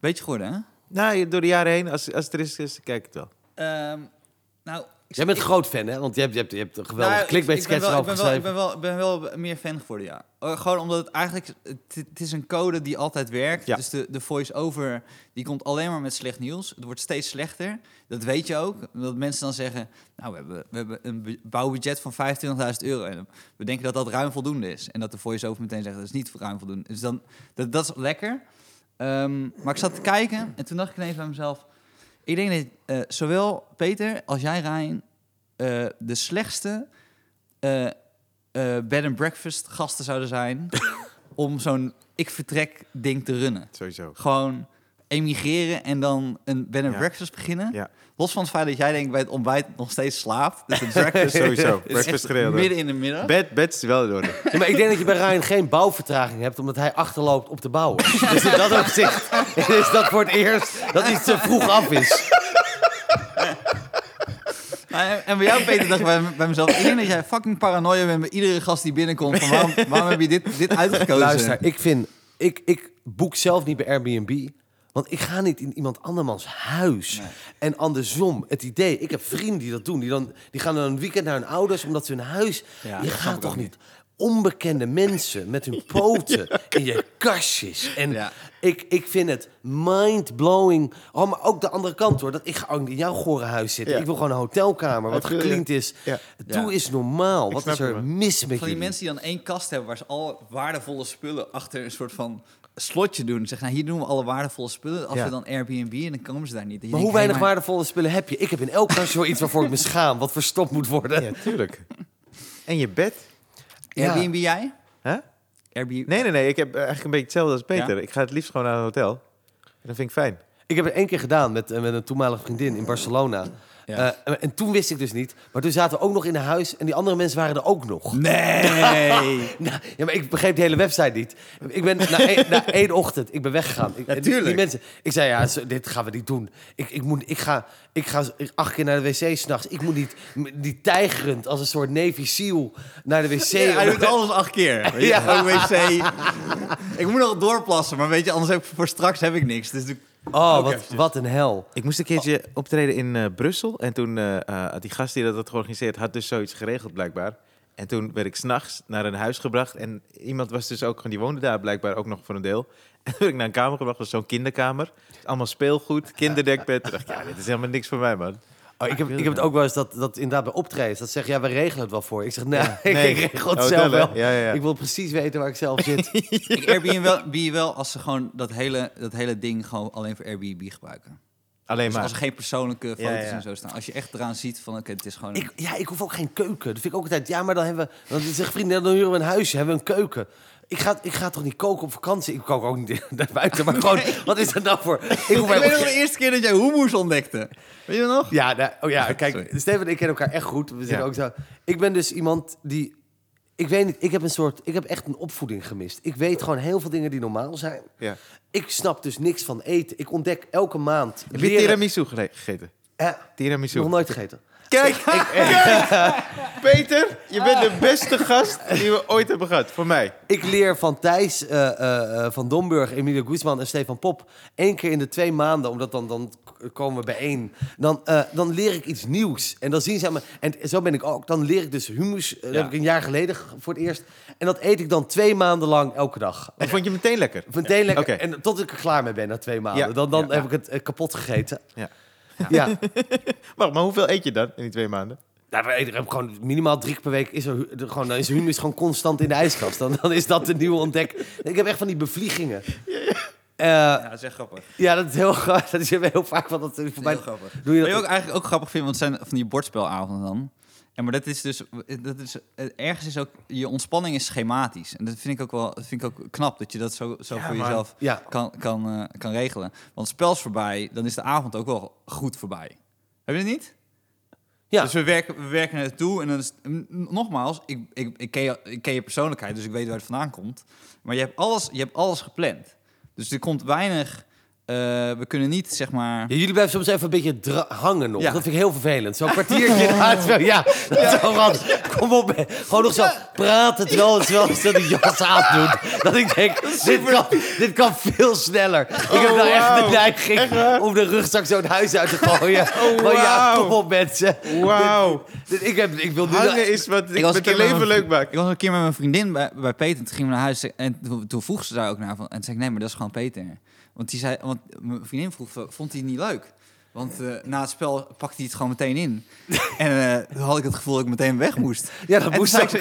Beetje geworden, hè? Nou, door de jaren heen, als, als het er is, is kijk ik het wel. Ehm, nou, ik Jij bent groot fan, hè? Want je hebt, je hebt, je hebt een geweldige Nou, clickbait ik- ik ben sketch erover ik ben wel, geschreven. Ik ben wel, ik ben wel meer fan geworden, ja. Eh, gewoon omdat het eigenlijk... Het, is een code die altijd werkt. Ja. Dus de, de voice-over, die komt alleen maar met slecht nieuws. Het wordt steeds slechter. Dat weet je ook. Dat mensen dan zeggen... Nou, we hebben, we hebben een bu- bouwbudget van 25.000 euro. En we denken dat dat ruim voldoende is. En dat de voice-over meteen zegt... Dat is niet ruim voldoende. Dus dan... Dat, dat is lekker. Ehm, maar ik zat te kijken en toen dacht ik ineens bij mezelf... Ik denk dat eh, zowel Peter als jij, Ryan... eh, de slechtste eh, bed and breakfast gasten zouden zijn om zo'n ik vertrek ding te runnen. Sowieso. Gewoon emigreren en dan een bed and Ja. breakfast beginnen. Ja. Los van het feit dat jij denk bij het ontbijt nog steeds slaapt. Dus het breakfast Sowieso. is Breakfast echt gedeelte. midden in de middag. Bed, bed is wel in orde. Ja, maar ik denk dat je bij Ryan geen bouwvertraging hebt, omdat hij achterloopt op de bouw. Dus in dat opzicht is dat voor het eerst dat iets te vroeg af is. Nou, en- en bij jou, Peter, dacht ik bij, bij mezelf... Ik denk dat jij fucking paranoia bent bij iedere gast die binnenkomt. Van waarom, waarom heb je dit, dit uitgekozen? Luister, ik vind, ik, ik boek zelf niet bij Airbnb. Want ik ga niet in iemand andermans huis. Nee. En andersom, het idee, ik heb vrienden die dat doen. Die, dan, die gaan dan een weekend naar hun ouders omdat ze hun huis... Ja, je gaat toch niet onbekende mensen met hun poten in je kastjes. En Ja. ik, ik vind het mind-blowing. Oh, maar ook de andere kant hoor. Dat ik ga ook in jouw gore huis zitten. Ja. Ik wil gewoon een hotelkamer wat geklinkt is. Doe is normaal. Wat is er mis met Van die jullie? mensen die dan één kast hebben waar ze alle waardevolle spullen achter een soort van slotje doen. Zeggen, nou, hier doen we alle waardevolle spullen. Als Ja. we dan Airbnb en dan komen ze daar niet. Maar hoe weinig hey, maar- waardevolle spullen heb je? Ik heb in elk kastje wel iets waarvoor ik me schaam, wat verstopt moet worden. Ja, tuurlijk. En je bed? Ja. Airbnb jij? Huh? Airbnb? Nee, nee, nee. Ik heb eigenlijk een beetje hetzelfde als Peter. Ja? Ik ga het liefst gewoon naar een hotel. En dat vind ik fijn. Ik heb het één keer gedaan met, eh, met een toenmalige vriendin in Barcelona. Ja. Eh, en toen wist ik dus niet. Maar toen zaten we ook nog in een huis en die andere mensen waren er ook nog. Nee! Nou, ja, maar ik begreep de hele website niet. Ik ben na één, na één ochtend, ik ben weggegaan. Ik, en die, die mensen, ik zei, ja, dit gaan we niet doen. Ik, ik, moet, ik, ga, ik ga acht keer naar de wc s'nachts. Ik moet niet, niet tijgerend als een soort Navy SEAL naar de wc. Ja, hij doet alles acht keer. Weet je, Ja. Wc. Ik moet nog doorplassen, maar weet je, anders heb ik, voor straks heb ik niks. Dus Oh, Ook wat, eventjes. wat een hel. Ik moest een keertje optreden in eh, Brussel. En toen, eh, eh, die gast die dat had georganiseerd, had dus zoiets geregeld blijkbaar. En toen werd ik s'nachts naar een huis gebracht. En iemand was dus ook gewoon, die woonde daar blijkbaar ook nog voor een deel. En toen werd ik naar een kamer gebracht, dat was zo'n kinderkamer. Allemaal speelgoed, kinderdekbed. Toen dacht ik, ja, dit is helemaal niks voor mij, man. Oh, ik, heb, ik heb het ook wel eens dat, dat inderdaad bij optredens. Dat zeggen, ja, we regelen het wel voor. Ik zeg, nee, nee. ik regel het Oh, zelf wel. Ja, ja, ja. Ik wil precies weten waar ik zelf zit. ik Airbnb wel, Airbnb wel als ze gewoon dat hele, dat hele ding gewoon alleen voor Airbnb gebruiken. Alleen Dus maar. als er geen persoonlijke foto's Ja, ja. en zo staan. Als je echt eraan ziet van, oké, het is gewoon... ik, ja, ik hoef ook geen keuken. Dat vind ik ook altijd, ja, maar dan hebben we... Dan zeggen vrienden, dan huren we een huisje, hebben we een keuken. Ik ga, ik ga toch niet koken op vakantie? Ik kook ook niet naar buiten, maar gewoon, wat is dat nou voor... Ik Ik weet nog de eerste keer dat jij hummus ontdekte. Weet je dat nog? Ja, nou, oh ja, kijk, Sorry. Steven en ik kennen elkaar echt goed. We zitten Ja. ook zo. Ik ben dus iemand die. Ik weet niet, ik heb een soort. Ik heb echt een opvoeding gemist. Ik weet gewoon heel veel dingen die normaal zijn. Ja. Ik snap dus niks van eten. Ik ontdek elke maand. Heb je leren- tiramisu gegeten? Eh, Tiramisu. nog nooit gegeten. Kijk, kijk, Peter, je bent de beste gast die we ooit hebben gehad, voor mij. Ik leer van Thijs eh, eh, eh, van Domburg, Emilio Guzman en Stefan Pop. één keer in de twee maanden, omdat dan, dan komen we bijeen. Dan, dan leer ik iets nieuws. En dan zien ze me. En zo ben ik ook. Dan leer ik dus hummus. eh, Dat Ja. heb ik een jaar geleden voor het eerst. En dat eet ik dan twee maanden lang elke dag. Dat vond je meteen lekker. Meteen lekker. En tot ik er klaar mee ben na twee maanden. Ja. Dan, dan heb ik het kapot gegeten. Ja. Ja. Wacht, maar hoeveel eet je dan in die twee maanden? Nou, ik heb gewoon minimaal drie keer per week is er er gewoon dan is humus gewoon constant in de ijskast. Dan, dan is dat de nieuwe ontdek. Ik heb echt van die bevliegingen. Eh, Ja, dat is echt grappig. ja, dat is heel grappig. Dat is heel vaak wat dat voorbij. Heel grappig. Doe je Wat je dat? ook eigenlijk ook grappig vindt, want het zijn van die bordspelavonden dan. En maar dat is dus, dat is, eh, ergens is ook, je ontspanning is schematisch. En dat vind ik ook wel, dat vind ik ook knap, dat je dat zo, zo Ja, voor maar- jezelf Ja, kan, kan, eh, kan regelen. Want het spel is voorbij, dan is de avond ook wel goed voorbij. Heb je het niet? ja. Dus we werken, we werken er naartoe en dan is, nogmaals, ik, ik, ik, ken je, ik ken je persoonlijkheid, dus ik weet waar het vandaan komt. Maar je hebt alles, je hebt alles gepland. Dus er komt weinig, we kunnen niet zeg maar... Ja, jullie blijven soms even een beetje hangen nog. Ja. Dat vind ik heel vervelend. Zo'n kwartiertje. Ja, dat is zo wat. Kom op. man. Gewoon nog zo praten terwijl, terwijl ze de jas aandoet. Dat ik denk, dit kan, dit kan veel sneller. ik heb nou echt de neiging om de rugzak zo het huis uit te gooien. Maar ja, kom op mensen. Wauw. Ik, heb, ik wil nu... Hangen is wat ik met leven leuk maakt. Ik was een keer met mijn vriendin bij, bij Peter. Toen gingen we naar huis en toen, toen vroeg ze daar ook naar. Van, en toen zei ik, nee, maar dat is gewoon Peter. Want, die zei, want mijn vriendin vroeg, vond hij het niet leuk? Want eh, na het spel pakte hij het gewoon meteen in. en eh, toen had ik het gevoel dat ik meteen weg moest. Ja, dat moest ook.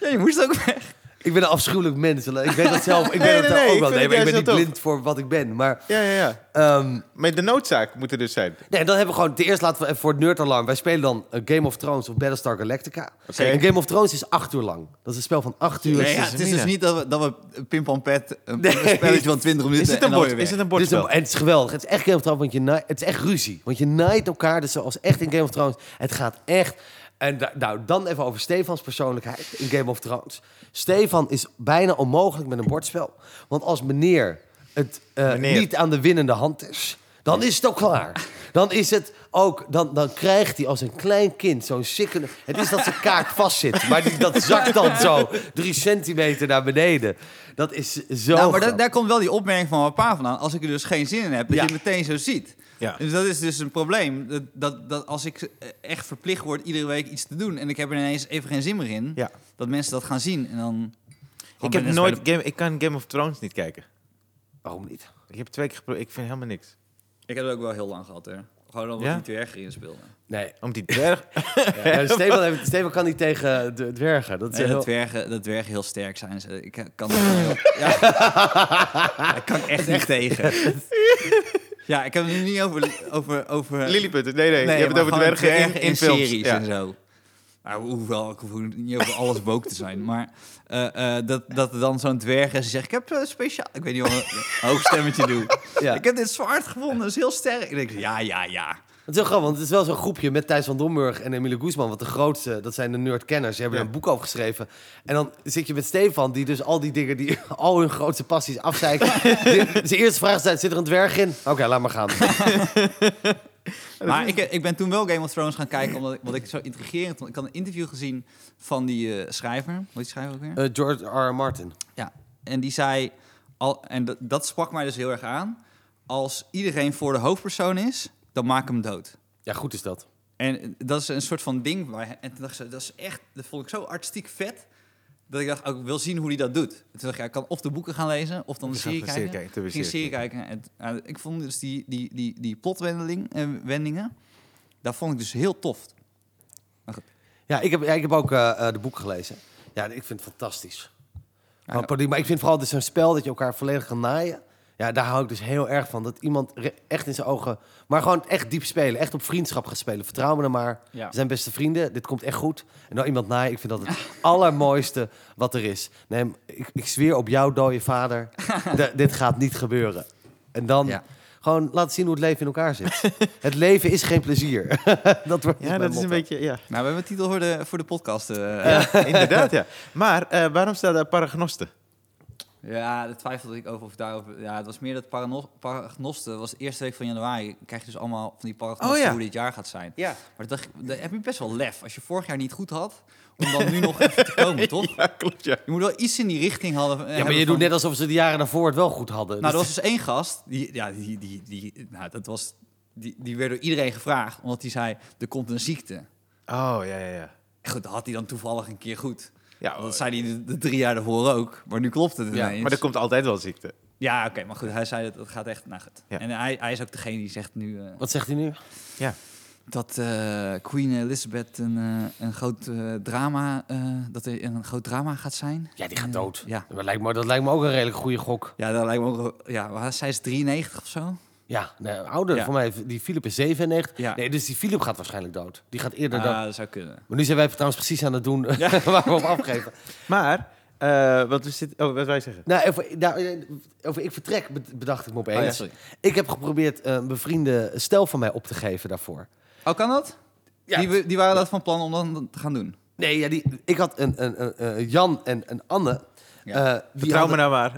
Ja, je moest ook weg. Ik ben een afschuwelijk mens. Ik weet dat zelf. Ik Nee, weet dat nee, zelf nee, ook ik wel. Nee, maar het ik ben niet tof. blind voor wat ik ben. Maar Ja, ja, ja. ehm, Maar de noodzaak moet er dus zijn. Nee, dan hebben we gewoon... Ten eerste laten we even voor het nerdalarm. Wij spelen dan eh, Game of Thrones of Battlestar Galactica. En Game of Thrones is acht uur lang. Dat is een spel van acht uur. Nee, is ja, het is niet, dus niet dat we, dat we pim pam pet, een, Nee. een spelletje van 20 minuten Is het en een bord? Is het een is bordspel? en het is geweldig. Het is echt Game of Thrones, want je naait- het is echt ruzie. Want je naait elkaar, dus zoals echt in Game of Thrones. Het gaat echt... En da- nou, dan even over Stefans persoonlijkheid in Game of Thrones. Stefan is bijna onmogelijk met een bordspel. Want als meneer het eh, Meneer. niet aan de winnende hand is... dan is het ook klaar. Dan is het ook... Dan, dan krijgt hij als een klein kind zo'n sikkende... Het is dat zijn kaak vastzit. Maar die, dat zakt dan zo drie centimeter naar beneden. Dat is zo... Nou, maar daar komt wel die opmerking van mijn pa vandaan. Als ik er dus geen zin in heb, dat Ja. je meteen zo ziet. Ja. Dus dat is dus een probleem. Dat, dat, dat als ik echt verplicht word iedere week iets te doen... en ik heb er ineens even geen zin meer in... Ja. dat mensen dat gaan zien en dan... Ik, heb nooit game, ik kan Game of Thrones niet kijken. Waarom niet? Ik heb twee keer geprobeerd. Ik vind helemaal niks. Ik heb het ook wel heel lang gehad, hè. Gewoon omdat Ja? ik niet erger in speelde. Nee. Om die dwerg... Ja, Steven, kan niet tegen de dwergen. Dat is Nee, heel... dat, dwergen, dat dwergen heel sterk zijn. Ze- Ik kan heel... ja. Ik kan echt niet tegen. Ja, ik heb het nu niet over... over, over Lilliputten. Nee, nee. Nee, je hebt het over dwergen in, in, films. series Ja. en zo. Nou, hoewel, ik hoef niet over alles woke te zijn. Maar eh, eh, dat, dat er dan zo'n dwerg is die zegt... Ik heb eh, speciaal... Ik weet niet ik een hoog stemmetje doe. Ja. Ik heb dit zwaard gevonden, dat is heel sterk. Ik denk, ja, ja, ja. Het is heel grappig, want het is wel zo'n groepje met Thijs van Domburg en Emile Guzman. Wat de grootste, dat zijn de nerdkenners. Die hebben een boek over geschreven. En dan zit je met Stefan, die dus al die dingen, die al hun grootste passies afzeiken. Die- Zijn eerste vraag is, zit er een dwerg in? Oké, laat maar gaan. Maar ik, ik ben toen wel Game of Thrones gaan kijken, omdat ik, wat ik zo intrigerend vond. Ik had een interview gezien van die eh, schrijver. Hoe die schrijver ook weer? Eh, George R. R. Martin. Ja, en die zei, al, en dat, dat sprak mij dus heel erg aan. Als iedereen voor de hoofdpersoon is, dan maak hem dood. Ja, goed is dat. En dat is een soort van ding. Waar, en toen dacht ze, dat is echt, dat vond ik zo artistiek vet. Dat ik dacht, ook, ik wil zien hoe hij dat doet. En toen dacht ik, ja, ik kan of de boeken gaan lezen, of dan de serie een kijken. kijken, Ik ging een serie kijken. En, eh, ik vond dus die, die, die, die plotwending, eh, wendingen, daar vond ik dus heel tof. Ja, ik heb, ja, ik heb ook eh, eh, de boek gelezen. Ja, ik vind het fantastisch. Ja, Maar, maar ik vind vooral dus zo'n spel dat je elkaar volledig kan naaien. Ja, daar hou ik dus heel erg van. Dat iemand echt in zijn ogen... Maar gewoon echt diep spelen. Echt op vriendschap gaan spelen. Vertrouw me dan maar. Ja. We zijn beste vrienden. Dit komt echt goed. En dan iemand naaien. Ik vind dat het allermooiste wat er is. Nee, ik, ik zweer op jouw dode vader. dit gaat niet gebeuren. En dan Ja. gewoon laten zien hoe het leven in elkaar zit. het leven is geen plezier. dat wordt Ja, mijn dat is een beetje... Ja, Nou, we hebben een titel voor de, voor de podcast. eh. ja inderdaad, ja. Maar eh, waarom staat daar paragnosten? Ja, daar twijfelde ik over of daarover. Ja, het was meer dat parano- paragnosten. was de eerste week van januari. Krijg je dus allemaal van die paragnosten Oh ja. hoe dit jaar gaat zijn. Ja. Maar dat, dat heb je best wel lef. Als je vorig jaar niet goed had, om dan nu nog even te komen, toch? Ja, klopt, ja. Je moet wel iets in die richting hadden. Ja, maar je doet net alsof ze de jaren daarvoor het wel goed hadden. Nou, er Dus- was dus één gast. Die, ja, die, die, die, nou, dat was, die, die werd door iedereen gevraagd. Omdat hij zei, er komt een ziekte. Oh, ja, ja, ja. En goed, dat had hij dan toevallig een keer goed. Ja, Dat zei hij de, de drie jaar daarvoor ook. Maar nu klopt het Ja, ineens. maar er komt altijd wel ziekte. Ja, oké, maar goed, hij zei dat het gaat echt, nou goed. Ja. En hij, hij is ook degene die zegt nu, eh, Wat zegt hij nu? Ja. dat eh, Queen Elizabeth een, eh, een groot drama, eh, dat er een groot drama gaat zijn. Ja, die gaat dood. Ja, Dat lijkt, me, dat lijkt me ook een redelijk goede gok. ja dat lijkt me ook. Ja, waar- zij is 93 of zo. Ja, nee, ouder. Ja. Voor mij, die Philip is 97. Ja. Nee, dus die Philip gaat waarschijnlijk dood. Die gaat eerder dood. Ah, dat zou kunnen. Maar nu zijn wij trouwens precies aan het doen waar we op afgeven. Maar, eh wat we zitten... Oh, wat wij zeggen? Nou, over, nou, eh, over ik vertrek bed- bedacht ik me Oh, ja, opeens. sorry. ik heb geprobeerd eh, een bevriende stel van mij op te geven daarvoor. Oh, kan dat? Ja. Die, die waren dat van plan om dan te gaan doen. Nee, ja, die, ik had een, een, een, een Jan en een Anne. Ja. eh, die Vertrouw me hadden- nou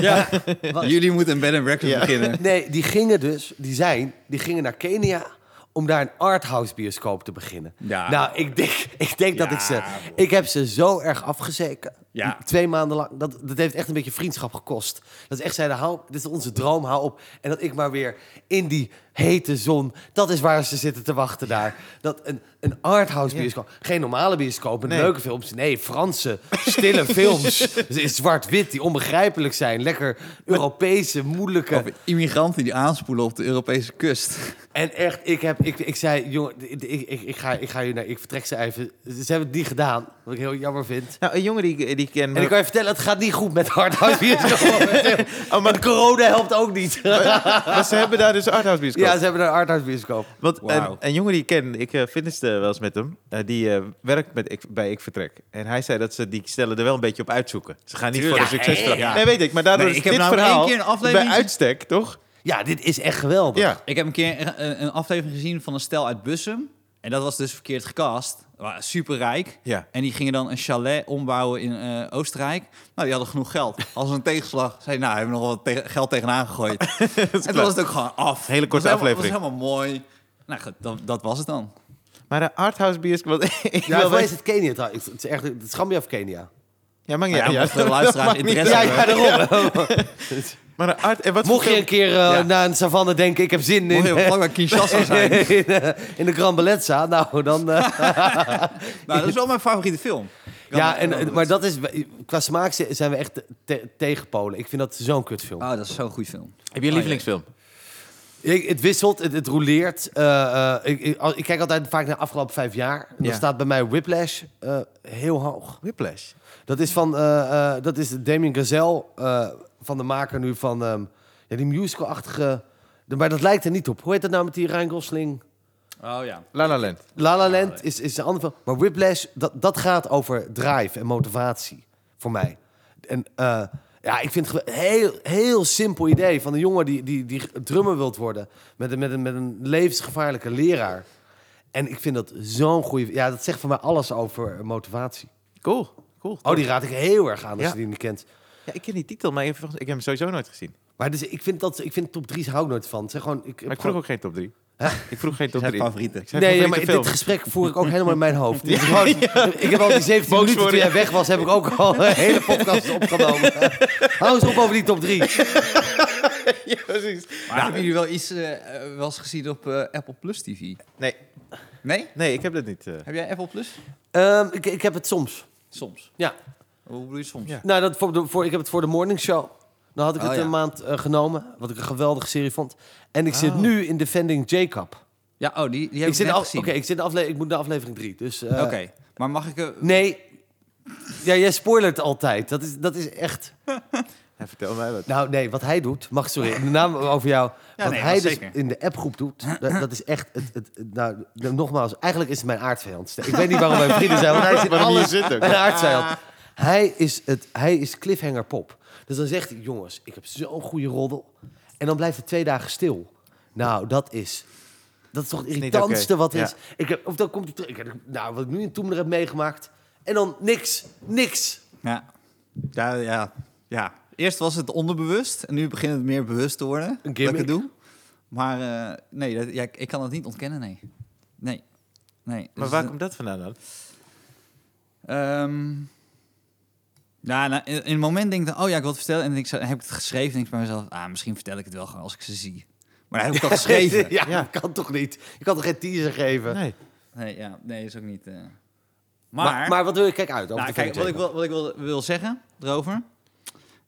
maar. Ja. Jullie moeten een bed and breakfast Ja. beginnen. Nee, die gingen dus, die zijn, die gingen naar Kenia om daar een arthouse bioscoop te beginnen. Ja. Nou, ik denk, ik denk dat ik ze, ik heb ze zo erg afgezeken. Ja. Twee maanden lang. Dat, dat heeft echt een beetje vriendschap gekost. Dat is echt zeiden, hou, dit is onze droom, hou op. En dat ik maar weer in die hete zon, dat is waar ze zitten te wachten daar. Dat een, een arthouse bioscoop, geen normale bioscoop met Nee. leuke films. Nee, Franse, stille films. zwart-wit, die onbegrijpelijk zijn. Lekker Europese, moeilijke... Immigranten die aanspoelen op de Europese kust. En echt, ik, heb, ik, ik zei, jongen, ik, ik, ik, ik ga, ik ga hier naar, ik vertrek ze even. Ze hebben het niet gedaan, wat ik heel jammer vind. Nou, een jongen die, die ken... En ik kan je vertellen, het gaat niet goed met Hardhouse bioscoop. oh, maar corona helpt ook niet. maar ze hebben daar dus arthouse bioscoop. ja, ze hebben een Hardhouse bioscoop. Want Wauw. een, een jongen die ik ken, ik uh, fitnessde wel eens met hem, eh, die eh, werkt met ik, bij Ik Vertrek. En hij zei dat ze die stellen er wel een beetje op uitzoeken. Ze gaan niet Tuurlijk. voor de succesverhaal. Ja, ja. Nee, weet ik, maar daardoor Nee, is dit nou verhaal één keer een aflevering bij uitstek, toch? Ja, dit is echt geweldig. Ja. Ik heb een keer een, een aflevering gezien van een stel uit Bussum. En dat was dus verkeerd gecast. Super rijk. Ja. En die gingen dan een chalet ombouwen in eh, Oostenrijk. Nou, die hadden genoeg geld. Als een tegenslag zei, nou, hebben we nog wat tegen- geld tegenaan gegooid. en toen was het ook gewoon af. Hele korte Dat was helemaal- aflevering. Dat was helemaal mooi. Nou goed, dat, dat was het dan. Maar de arthouse bioscoop... wat- ik Ja, wil voor mij weten- is het Kenia. Het is echt het is Gambia of Kenia. Ja, mag Ja, niet. mocht de luisteraars mag niet. interesse Ja, ja, daarom. Maar een art, en wat Mocht je een keer uh, Ja. naar een savanne denken, ik heb zin Mocht in... je vlak bij Kinshasa zijn. in, eh, in de Gran Bellezza, nou dan... eh, nou, dat is wel mijn favoriete film. ja, en, en- maar dat is... Qua smaak zi- zijn we echt te- te- tegenpolen. Ik vind dat zo'n kutfilm. Oh, dat is zo'n goede film. Heb je een lievelingsfilm? Ik, het wisselt, het, het roleert. Eh, eh, ik, ik, kijk altijd vaak naar de afgelopen vijf jaar. Dan Ja. staat bij mij Whiplash eh, heel hoog. Whiplash. Dat is van eh, eh, dat is Damien Gazelle, eh, van de maker nu van ehm, ja, die musical-achtige... Maar dat lijkt er niet op. Hoe heet dat nou met die Ryan Gosling? Oh ja. La La Land. La La Land is, is een ander film. Maar Whiplash, dat, dat gaat over drive en motivatie. Voor mij. En eh, ja, ik vind het een heel, heel simpel idee van een jongen die, die, die drummer wilt worden. Met een, met, een, met een levensgevaarlijke leraar. En ik vind dat zo'n goede... Ja, dat zegt voor mij alles over motivatie. Cool. cool. Oh, die raad ik heel erg aan als Ja. je die niet kent. Ja, ik ken die titel, maar ik heb, ik heb hem sowieso nooit gezien. Maar dus, ik, vind dat, ik vind top 3's hou ik nooit van. Het zijn gewoon, ik, Maar ik vroeg gewoon- ook geen top 3. Ik vroeg geen top Zijn 3. favorieten. Nee, ja, maar film. dit gesprek voer ik ook helemaal in mijn hoofd. Gewoon- Ik heb al die 17 Boos minuten toen worden. jij weg was, heb ik ook al een hele podcast opgenomen. Hou eens op over die top 3. ja, precies. Maar hebben jullie wel iets eh, eh, wel eens gezien op eh, Apple Plus TV? Nee, Nee? nee, ik heb dat niet. eh. Heb jij Apple Plus? Ehm, ik, ik heb het soms. Soms. Ja. Hoe bedoel je soms? Ja. Nou, dat voor de, voor, ik heb het voor de morning show. Dan had ik Oh, het ja. een maand genomen, wat ik een geweldige serie vond. En ik zit Oh. nu in Defending Jacob. Ja, oh, die, die heb Ik, ik, zit net af, gezien. Oké, ik, zit in afle- ik moet naar aflevering 3. Dus, eh, Oké, maar mag ik... eh, Nee. Ja, jij spoilert altijd. Dat is, dat is echt... Vertel mij wat. Nou, nee, wat hij doet, mag sorry, de naam over jou. Ja, wat nee, hij dat dus zeker. in de appgroep doet, dat, dat is echt, het, het, het- nou, de- nogmaals, eigenlijk is het mijn aardvijand. Ik weet niet waarom wij vrienden zijn, want hij zit Waarom je alles zit ook. mijn aardvijand. Hij is, het, hij is cliffhanger pop. Dus dan zegt hij, jongens, ik heb zo'n goede roddel. En dan blijft het twee dagen stil. Nou, dat is, dat is toch het irritantste wat Ja. is. Ik heb, of dan komt hij terug. Ik heb, nou, wat ik nu in Toemler heb meegemaakt. En dan niks, niks. Ja. Ja, ja, ja. Eerst was het onderbewust en nu begint het meer bewust te worden. Een dat ik het doe. Maar eh, nee, dat, ja, ik- kan het niet ontkennen, nee. Nee. nee. Maar Dus, waar komt dat vandaan dan? Ehm, ja, nou, in, in het moment denk ik, dan, oh ja, ik wil het vertellen. En dan denk ik heb ik het geschreven. denk ik bij mezelf, ah, misschien vertel ik het wel gewoon als ik ze zie. Maar dan heb ik het al geschreven. ja, Ja. dat kan toch niet? Je kan toch geen teaser geven? Nee. Nee, ja, nee, is ook niet... eh. Maar, Maar, maar, wat wil je? Kijk uit. over nou, kijk, wat ik, wil, wat ik wil, wil zeggen erover...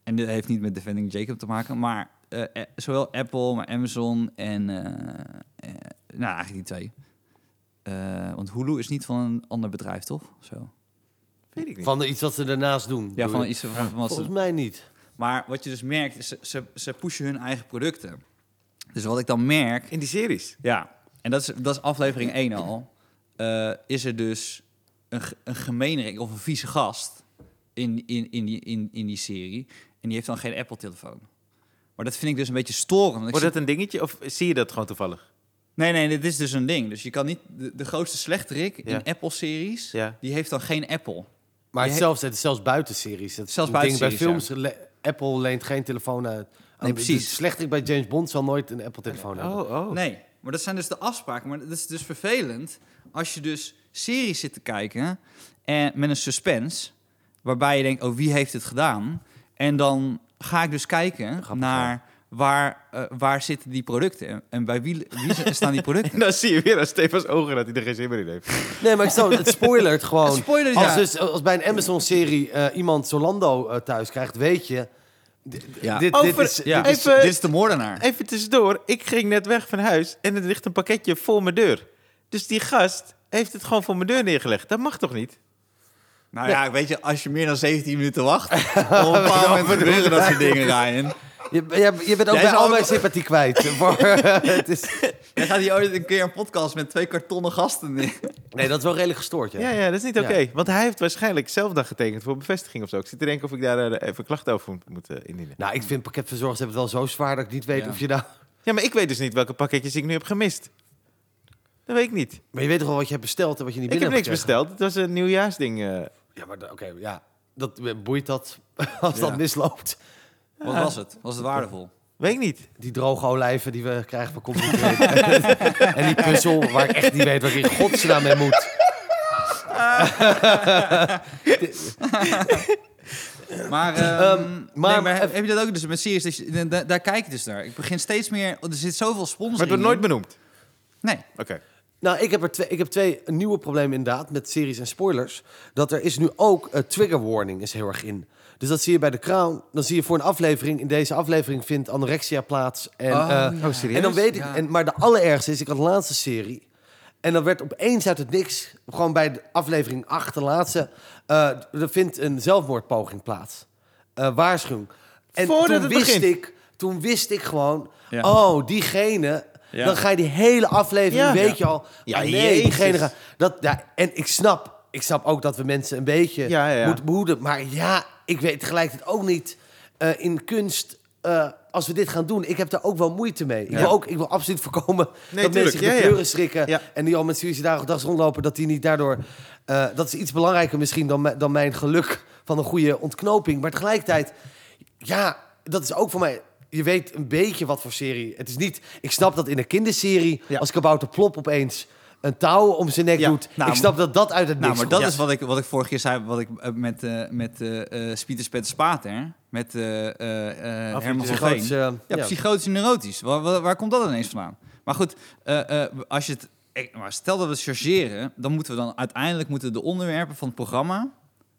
En dit heeft niet met Defending Jacob te maken, maar eh, eh, zowel Apple, maar Amazon en... nou, eigenlijk die twee. eh, want Hulu is niet van een ander bedrijf, toch? Zo. Weet ik niet. Van de, iets wat ze daarnaast doen. Ja, van iets van, van wat ze- Volgens mij niet. Maar wat je dus merkt, is ze, ze, ze pushen hun eigen producten. Dus wat ik dan merk, In die series. ja, en dat is, dat is aflevering 1 al, eh, is er dus een, een gemeenerik of een vieze gast in, in, in, die, in, in die serie. En die heeft dan geen Apple-telefoon. Maar dat vind ik dus een beetje storend. Wordt dat een dingetje of zie je dat gewoon toevallig? Nee, nee, dit is dus een ding. Dus je kan niet... De, de grootste slechterik Ja. in Apple-series, Ja. die heeft dan geen Apple. Maar zelfs, het zelfs buiten series. Het is Zelfs bij films. le- Apple leent geen telefoon uit. Nee, De precies. Slechterik bij James Bond zal nooit een Apple-telefoon hebben. Oh, oh. Nee, maar dat zijn dus de afspraken. Maar dat is dus vervelend als je dus series zit te kijken en met een suspense, waarbij je denkt, oh, wie heeft het gedaan? En dan ga ik dus kijken naar waar, eh, waar zitten die producten en- en bij wie, wie staan die producten. En dan zie je weer aan Stefans ogen dat hij er geen zin meer in heeft. Nee, maar ik stel, het spoilert gewoon. Het spoilert, als, ja. dus, als bij een Amazon-serie eh, iemand Zolando eh, thuis krijgt, weet je... Ja. Dit, Over- dit is, Ja, dit is- Even- dit is de moordenaar. Even tussendoor, ik ging net weg van huis en er ligt een pakketje voor mijn deur. Dus die gast heeft het gewoon voor mijn deur neergelegd. Dat mag toch niet? Nou ja, weet je, als je meer dan 17 minuten wacht, op een bepaald moment gebeuren dat soort dingen, Ryan. Je, je, je bent ook Jij bij al mijn sympathie kwijt. Voor, het is, Jij gaat hier ooit een keer een podcast met twee kartonnen gasten in. nee, dat is wel redelijk gestoord, ja. Ja, ja, dat is niet Ja. oké. Want hij heeft waarschijnlijk zelf dan getekend voor bevestiging of zo. Ik zit te denken of ik daar eh, even klachten over moet, eh, indienen. Nou, ik vind pakketverzorgers hebben het wel zo zwaar dat ik niet weet Ja. of je nou... Ja, maar ik weet dus niet welke pakketjes ik nu heb gemist. Dat weet ik niet. Maar je weet toch wel wat je hebt besteld en wat je niet Ik heb binnen niks besteld. Het was een nieuwjaarsding. eh. Ja, maar oké, ja. Dat, eh, boeit dat als Ja. dat misloopt? Wat was het? Was het waardevol? weet ik niet. Die droge olijven die we krijgen van Computer. en die puzzel waar ik echt niet weet wat ik in godsnaam mee moet. Maar, ehm, Ehm, maar- nee, maar heb, heb je dat ook dus met series? dat je- daar, daar kijk ik dus naar. Ik begin steeds meer... Er zit zoveel sponsoring Maar het wordt nooit benoemd. Nee. Oké. Nou, ik heb, er twee, ik heb twee nieuwe problemen inderdaad met series en spoilers. Dat er is nu ook een trigger warning is heel erg in. Dus dat zie je bij de Crown. Dan zie je voor een aflevering. In deze aflevering vindt anorexia plaats. En, Oh, eh. Oh, serieus? en dan weet ik. Ja. En, maar de allerergste is, ik had de laatste serie. En dan werd opeens uit het niks, gewoon bij de aflevering 8, de laatste, eh, er vindt een zelfmoordpoging plaats. Eh, waarschuwing. En Voordat toen het wist begint. ik, toen wist ik gewoon, Ja. oh, diegene. Ja. Dan ga je die hele aflevering, Ja. weet je al. Ja, ah, nee, diegene gaat. Dat, ja, en ik snap, ik snap ook dat we mensen een beetje moeten behoeden. Maar ja, ik weet tegelijkertijd ook niet eh, in kunst. eh, als we dit gaan doen, ik heb daar ook wel moeite mee. Ik, Ja. wil, ook, ik wil absoluut voorkomen Nee, dat mensen zich Ja, ja. schrikken. En die al met suïcidaal dag rondlopen, dat die niet daardoor... eh, dat is iets belangrijker misschien dan, mijn- dan mijn geluk van een goede ontknoping. Maar tegelijkertijd, ja, dat is ook voor mij... Je weet een beetje wat voor serie. Het is niet... Ik snap dat in een kinderserie, als Kabouter Plop opeens een touw om zijn nek Ja. doet. Nou, ik snap dat dat uit het Nou, niks maar dat komt. is wat ik, wat ik vorige keer zei, wat ik eh, met, eh met eh eh Spieters Petter Spater, met eh eh, Herman Psychotisch, eh, Ja, psychotisch en neurotisch. Waar, waar, waar komt dat ineens vandaan? Maar goed, als je het, maar stel dat we chargeren, dan moeten we dan uiteindelijk moeten de onderwerpen van het programma,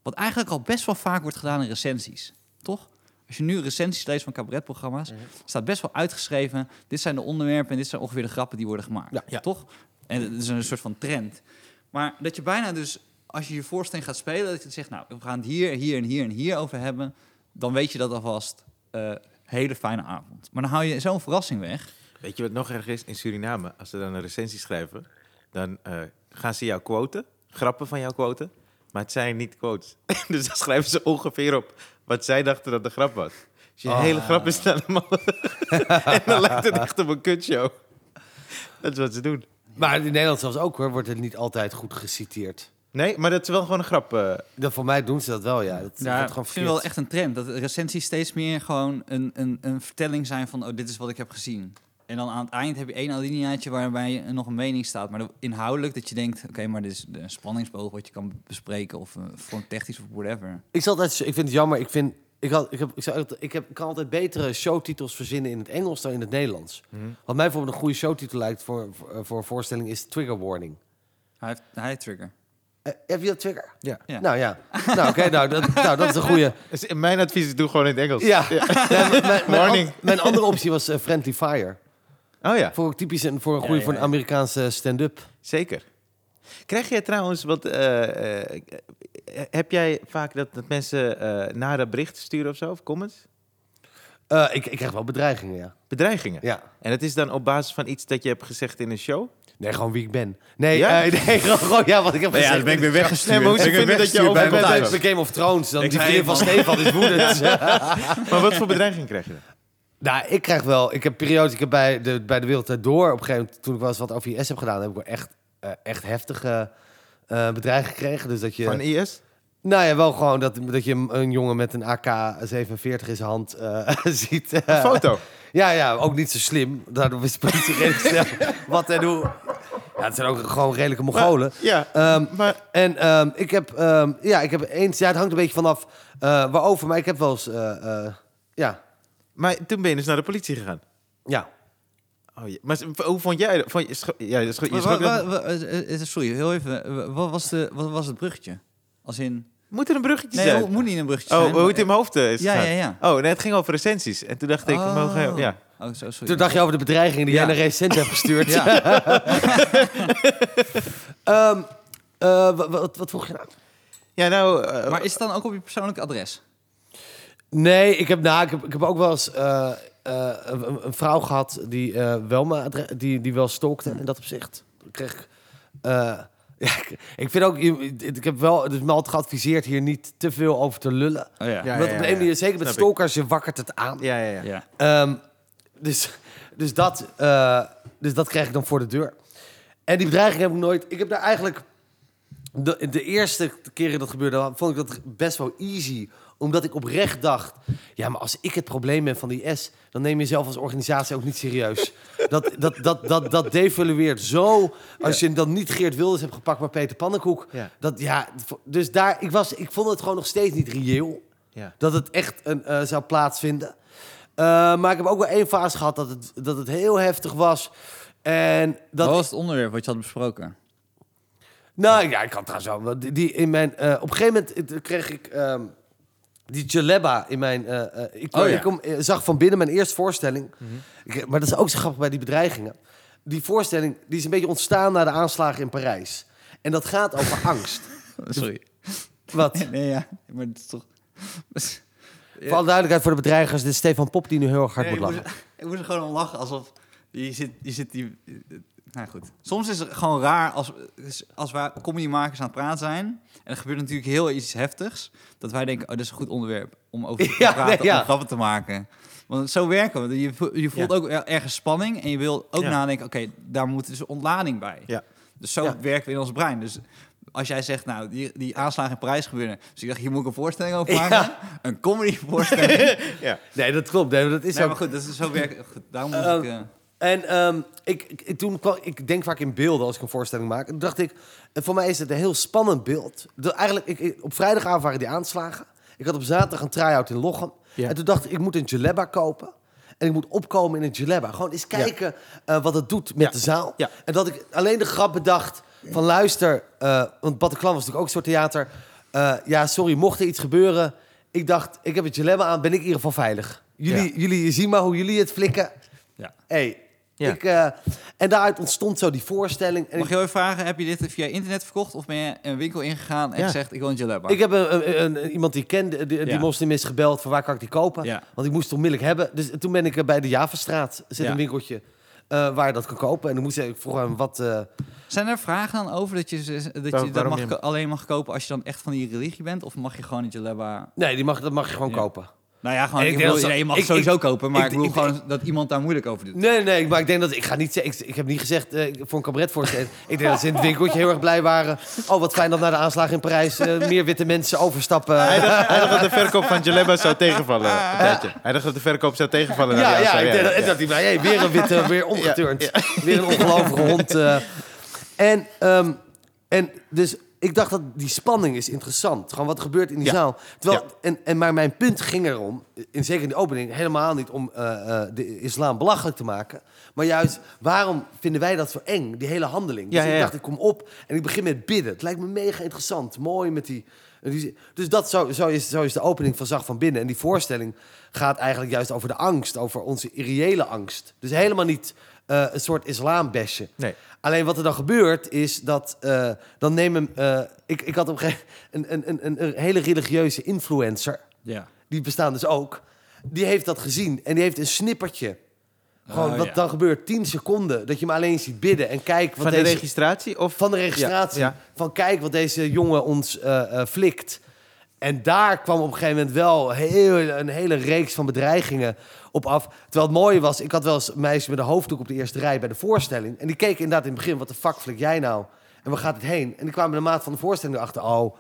wat eigenlijk al best wel vaak wordt gedaan in recensies, toch? Als je nu recensies leest van cabaretprogramma's, staat best wel uitgeschreven. Dit zijn de onderwerpen en dit zijn ongeveer de grappen die worden gemaakt. Ja. Ja. Toch? En het is een soort van trend. Maar dat je bijna dus, als je je voorstelling gaat spelen, dat je zegt, nou, we gaan het hier, hier en hier en hier over hebben, dan weet je dat alvast. eh hele fijne avond. Maar dan hou je zo'n verrassing weg. Weet je wat nog erg is? In Suriname, als ze dan een recensie schrijven, dan eh, gaan ze jou quoten, grappen van jou quoten, maar het zijn niet quotes. dus dan schrijven ze ongeveer op wat zij dachten dat de grap was. Dus je Ah. hele grap is dan allemaal... en dan lijkt het echt op een kutshow. Dat is wat ze doen. Maar in Nederland zelfs ook hoor, wordt het niet altijd goed geciteerd. Nee, maar dat is wel gewoon een grap. eh. Dat, voor mij doen ze dat wel, ja. Dat Ja, wordt ik gewoon vind wel echt een trend. Dat recensies steeds meer gewoon een, een, een vertelling zijn van... oh, dit is wat ik heb gezien. En dan aan het eind heb je één alineaatje waarbij nog een mening staat. Maar inhoudelijk dat je denkt... oké, maar dit is een spanningsboog wat je kan bespreken... of uh, voor technisch of whatever. Ik, zal altijd, ik vind het jammer, ik, vind, ik, had, ik, heb, ik, zou, ik, heb, ik kan altijd betere showtitels verzinnen in het Engels dan in het Nederlands. Mhm. Wat mij bijvoorbeeld een goede showtitel lijkt voor, voor, voor een voorstelling is Trigger Warning. Hij heeft, hij heeft trigger. Eh, heb je dat trigger? Ja. Ja. Nou ja. nou, oké, nou, dat, nou, dat is een goede. Dus mijn advies is doe gewoon in het Engels. Ja. Nee, mijn, mijn, mijn, Warning. an- mijn andere optie was eh, Friendly Fire. Oh ja, Voor typisch een, voor een Ja, goede ja, voor een ja. Amerikaanse stand-up. zeker. Krijg jij trouwens wat... eh, eh, heb jij vaak dat, dat mensen eh nare berichten sturen of zo, of comments? Eh, ik, ik krijg wel bedreigingen, ja. Bedreigingen. ja. En het is dan op basis van iets dat je hebt gezegd in een show? Nee, gewoon wie ik ben. Nee, Ja? eh, nee gewoon, gewoon, ja, wat ik heb Ja, gezegd. dan ben ik weer weggestuurd. Nee, maar hoe ze dat je over- bij, thuis. Game of Thrones. Dan Ik die vriendin van van- Stefan is woedend. Maar wat voor bedreiging krijg je dan? nou, ik krijg wel... Ik heb periodes... Ik heb bij de, bij de Wereld Door... Op een gegeven moment, toen ik wel eens wat over IS heb gedaan... heb ik wel echt, eh, echt heftige eh bedreigingen gekregen. Dus dat je... Van IS? Nou ja, wel gewoon dat, dat je een- een jongen met een AK-47 in zijn hand eh, ziet. Een eh, foto? Ja, ja, ook niet zo slim. Daardoor wist de politie redelijk wat en hoe. Ja, het zijn ook gewoon redelijke Mongolen. Ja, Ehm, maar... en ehm, ik heb, ehm, ja, ik heb eens, ja, het hangt een beetje vanaf waarover, maar ik heb wel eens, ja, Maar toen ben je dus naar de politie gegaan. ja. Oh, ja. Maar hoe vond jij... Vond je, ja, je Wa- wa- wa- eh, eh, Sorry, heel even. Wa- Wat was, de, wat was het bruggetje? Als in... Moet er een bruggetje Nee, zijn? het moet niet een bruggetje Oh, zijn. hoe het in mijn hoofd eh, is Ja, ja, ja. Oh, nee, het ging over recensies. En toen dacht ik, Oh. mogen, ja. Oh, zo, sorry. Toen dacht je over de bedreigingen die Ja. jij naar recent hebt gestuurd. Ja. Ehm, eh, wa- wat, wat vroeg je nou? Ja, nou... eh, Maar is het dan ook op je persoonlijke adres? Nee, ik heb, nou, ik heb, ik heb ook wel eens eh, eh, een, een vrouw gehad die, eh, wel mijn adre- die, die wel stalkte in dat opzicht. Ik kreeg ik, eh, ja, ik, vind ook, je- ik heb wel, het is me altijd geadviseerd hier niet te veel over te lullen. Oh ja. Ja. Want op de ene manier, zeker met Snap ik. stalkers, je wakkert het aan. ja, ja, ja. Ja. Ehm, dus, dus, dat, eh, dus dat krijg ik dan voor de deur. En die bedreiging heb ik nooit. Ik heb daar eigenlijk. De, de eerste keren dat gebeurde, vond ik dat best wel easy. Omdat ik oprecht dacht. Ja, maar als ik het probleem ben van die S. dan neem je jezelf als organisatie ook niet serieus. Dat, dat, dat, dat, dat devalueert zo. Als je dan niet Geert Wilders hebt gepakt, maar Peter Pannenkoek. Ja. Dat, ja, dus daar, ik, was, ik vond het gewoon nog steeds niet reëel ja. dat het echt een, eh, zou plaatsvinden. Eh, maar ik heb ook wel één fase gehad dat het, dat het heel heftig was. En dat, Wat was het onderwerp wat je had besproken? nou ja, ik had trouwens wel. Die, die in mijn, eh, op een gegeven moment kreeg ik ehm, die Jaleba in mijn. eh, eh, ik Oh ja. ik kom, eh, zag van binnen mijn eerste voorstelling. Ik- maar dat is ook zo grappig bij die bedreigingen. Die voorstelling die is een beetje ontstaan na de aanslagen in Parijs. En dat gaat over angst. Sorry. Wat? Nee, ja. Maar het is toch... Voor alle duidelijkheid voor de bedreigers, dit is Stefan Pop die nu heel erg hard Nee, moet ik, lachen. moest, ik moest er gewoon om lachen alsof je zit, je zit die. Nou goed. Soms is het gewoon raar als, als wij comedymakers aan het praten zijn. En er gebeurt natuurlijk heel iets heftigs. Dat wij denken, oh, dat is een goed onderwerp om over te Ja, praten, nee, ja. om grappen te maken. Want zo werken we. Je, je voelt Ja. ook er- ergens spanning. En je wil ook nadenken, oké, daar moet dus ontlading bij. Ja. Dus zo werken we in ons brein. Dus als jij zegt, nou, die, die aanslagen in Parijs gebeuren. Dus ik dacht, hier moet ik een voorstelling over Ja. maken. Een comedy voorstelling. ja. Nee, dat klopt. Nee, dat is nee, ook... maar goed, dat is zo werken. Daarom moet Ehm, ik... eh, En ehm, ik, ik, toen kwam, ik denk vaak in beelden als ik een voorstelling maak. En toen dacht ik, en voor mij is het een heel spannend beeld. De, eigenlijk, ik, op vrijdagavond waren die aanslagen. Ik had op zaterdag een try-out in Lochem. Ja. En toen dacht ik, ik moet een Jaleba kopen. En ik moet opkomen in een Jaleba. Gewoon eens kijken eh, wat het doet met Ja. de zaal. En dat ik alleen de grap bedacht van luister... eh, want Bataclan was natuurlijk ook een soort theater. Eh, ja, sorry, mocht er iets gebeuren... Ik dacht, ik heb het Jaleba aan, ben ik in ieder geval veilig. Jullie, jullie zien maar hoe jullie het flikken. Ja. Hey, Ja. ik, eh, en daaruit ontstond zo die voorstelling. En Mag ik, je even vragen, heb je dit via internet verkocht? Of ben je een winkel ingegaan en Ja. gezegd, ik wil een jalaba? ik heb een, een- een- iemand die ik ken, die, moslim is gebeld van waar kan ik die kopen. Ja. Want ik moest het onmiddellijk hebben. Dus toen ben ik bij de Javastraat, zit Ja. een winkeltje eh, waar je dat kan kopen. En dan moest ik, vroeg hem wat... eh, Zijn er vragen dan over dat je, dat, je mag je- alleen mag kopen als je dan echt van die religie bent? Of mag je gewoon een jalaba... nee, die mag, dat mag je gewoon Ja. kopen. Nou ja, gewoon, En ik ik denk bedoel, dat ze- nee, je mag het sowieso kopen, maar ik- ik, bedoel ik- gewoon dat iemand daar moeilijk over doet. Nee, nee, maar ik denk dat ik ga niet zeggen. Ik, ik heb niet gezegd eh, voor een cabaretvoorstelling. ik denk dat ze in het winkeltje heel erg blij waren. Oh, wat fijn dat na de aanslag in Parijs eh, meer witte mensen overstappen. Hij dacht, hij dacht dat de verkoop van Jaleba zou tegenvallen. een tijdje. Hij dacht dat de verkoop zou tegenvallen. Ja, ja, aanslag. ik denk dat, en dat hij bij, hey, weer een witte, weer omgeturnd. Weer een ongelovige hond. eh. En, ehm, en dus ik dacht dat die spanning is interessant. Gewoon wat gebeurt in die Ja. zaal. Terwijl, en, en, maar mijn punt ging erom, in, zeker in de opening, helemaal niet om eh, eh, de islam belachelijk te maken. Maar juist, waarom vinden wij dat zo eng, die hele handeling? Dus Ja, ik dacht, ik kom op en ik begin met bidden. Het lijkt me mega interessant, mooi met die... die- Dus dat zo, zo, is, zo is de opening van Zag van Binnen. En die voorstelling gaat eigenlijk juist over de angst, over onze irreële angst. Dus helemaal niet eh, een soort islambesje. Nee. Alleen wat er dan gebeurt is dat eh, dan nemen... eh, ik, ik had op een gegeven een, een, een, een, een hele religieuze influencer, Ja. die bestaan dus ook, die heeft dat gezien en die heeft een snippertje. Gewoon Oh, wat ja. dan gebeurt, 10 seconden, dat je hem alleen ziet bidden en kijk wat Van de deze... registratie? Of Van de registratie. Ja, ja. Van kijk wat deze jongen ons flikt. En daar kwam op een gegeven moment wel heel, een hele reeks van bedreigingen op af. Terwijl het mooie was, ik had wel eens een meisje met een hoofddoek op de eerste rij bij de voorstelling. En die keek inderdaad in het begin, wat de fuck flik jij nou? En waar gaat het heen? En die kwamen de maat van de voorstelling erachter. Oh,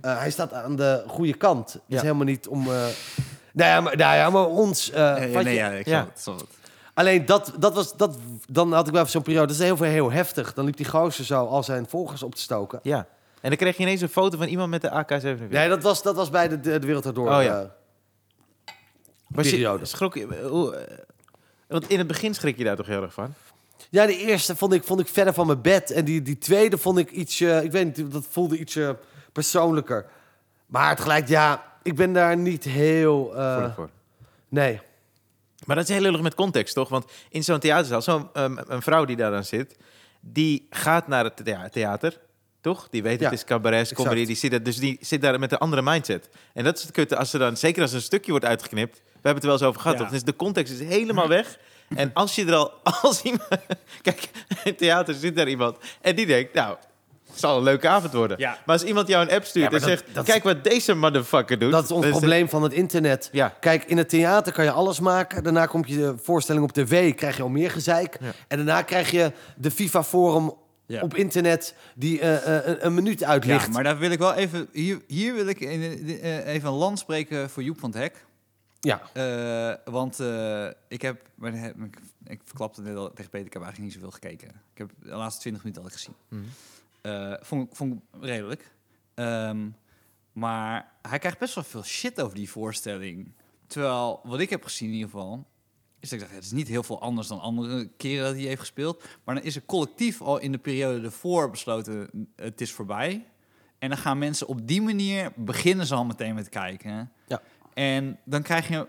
eh, hij staat aan de goede kant. Het is Ja. helemaal niet om... eh nou, ja, maar, nou ja, maar ons... eh, Nee, ja, ik Ja. snap het, snap het. Alleen dat, dat was, dat, dan had ik wel even zo'n periode. Dat is heel veel heel heftig. Dan liep die gozer zo al zijn volgers op te stoken. Ja. En dan kreeg je ineens een foto van iemand met de AK-47. Nee, dat was, dat was bij de, de, de Wereld. Oh, ja. eh, Was je-. Schrok je... eh, hoe, eh, want in het begin schrik je daar toch heel erg van? ja, de eerste vond ik, vond ik verder van mijn bed. En die, die tweede vond ik iets... eh, ik weet niet, dat voelde iets eh, persoonlijker. Maar tegelijk, ja, ik ben daar niet heel... Voor- voor. nee. Maar dat is heel lullig met context, toch? Want in zo'n theaterzaal, zo'n een vrouw die daar dan zit, die gaat naar het thea- theater, toch? Die weet Ja, het is cabaret, comedy, die zit dus die zit daar met een andere mindset. En dat is het kutte, als ze dan, zeker als een stukje wordt uitgeknipt, we hebben het er wel eens over gehad, Ja. toch? Dus de context is helemaal weg. En als je er al, als iemand, kijk, in het theater zit daar iemand en die denkt, nou, het zal een leuke avond worden. Ja. Maar als iemand jou een app stuurt Ja, en dat- zegt, dat kijk wat deze motherfucker doet. Dat is ons dan probleem van het internet. Ja. Kijk, in het theater kan je alles maken. Daarna komt je de voorstelling op tv, krijg je al meer gezeik. Ja. En daarna krijg je de FIFA-forum Ja. op internet die eh, eh, een, minuut uitlicht. Ja, maar daar wil ik wel even... Hier, hier wil ik in- eh, even een land spreken voor Joep van het Hek. Ja. Eh, want eh, ik heb... maar heb- Ik, verklapte net al tegen Peter, ik heb eigenlijk niet zoveel gekeken. Ik heb de laatste 20 minuten al gezien. Eh, vond, ik- vond ik redelijk. Ehm, maar hij krijgt best wel veel shit over die voorstelling. Terwijl, wat ik heb gezien in ieder geval... is dat ik dacht, het is niet heel veel anders dan andere keren dat hij heeft gespeeld. Maar dan is er collectief al in de periode ervoor besloten... het is voorbij. En dan gaan mensen op die manier... beginnen ze al meteen met kijken. Ja. En dan krijg je...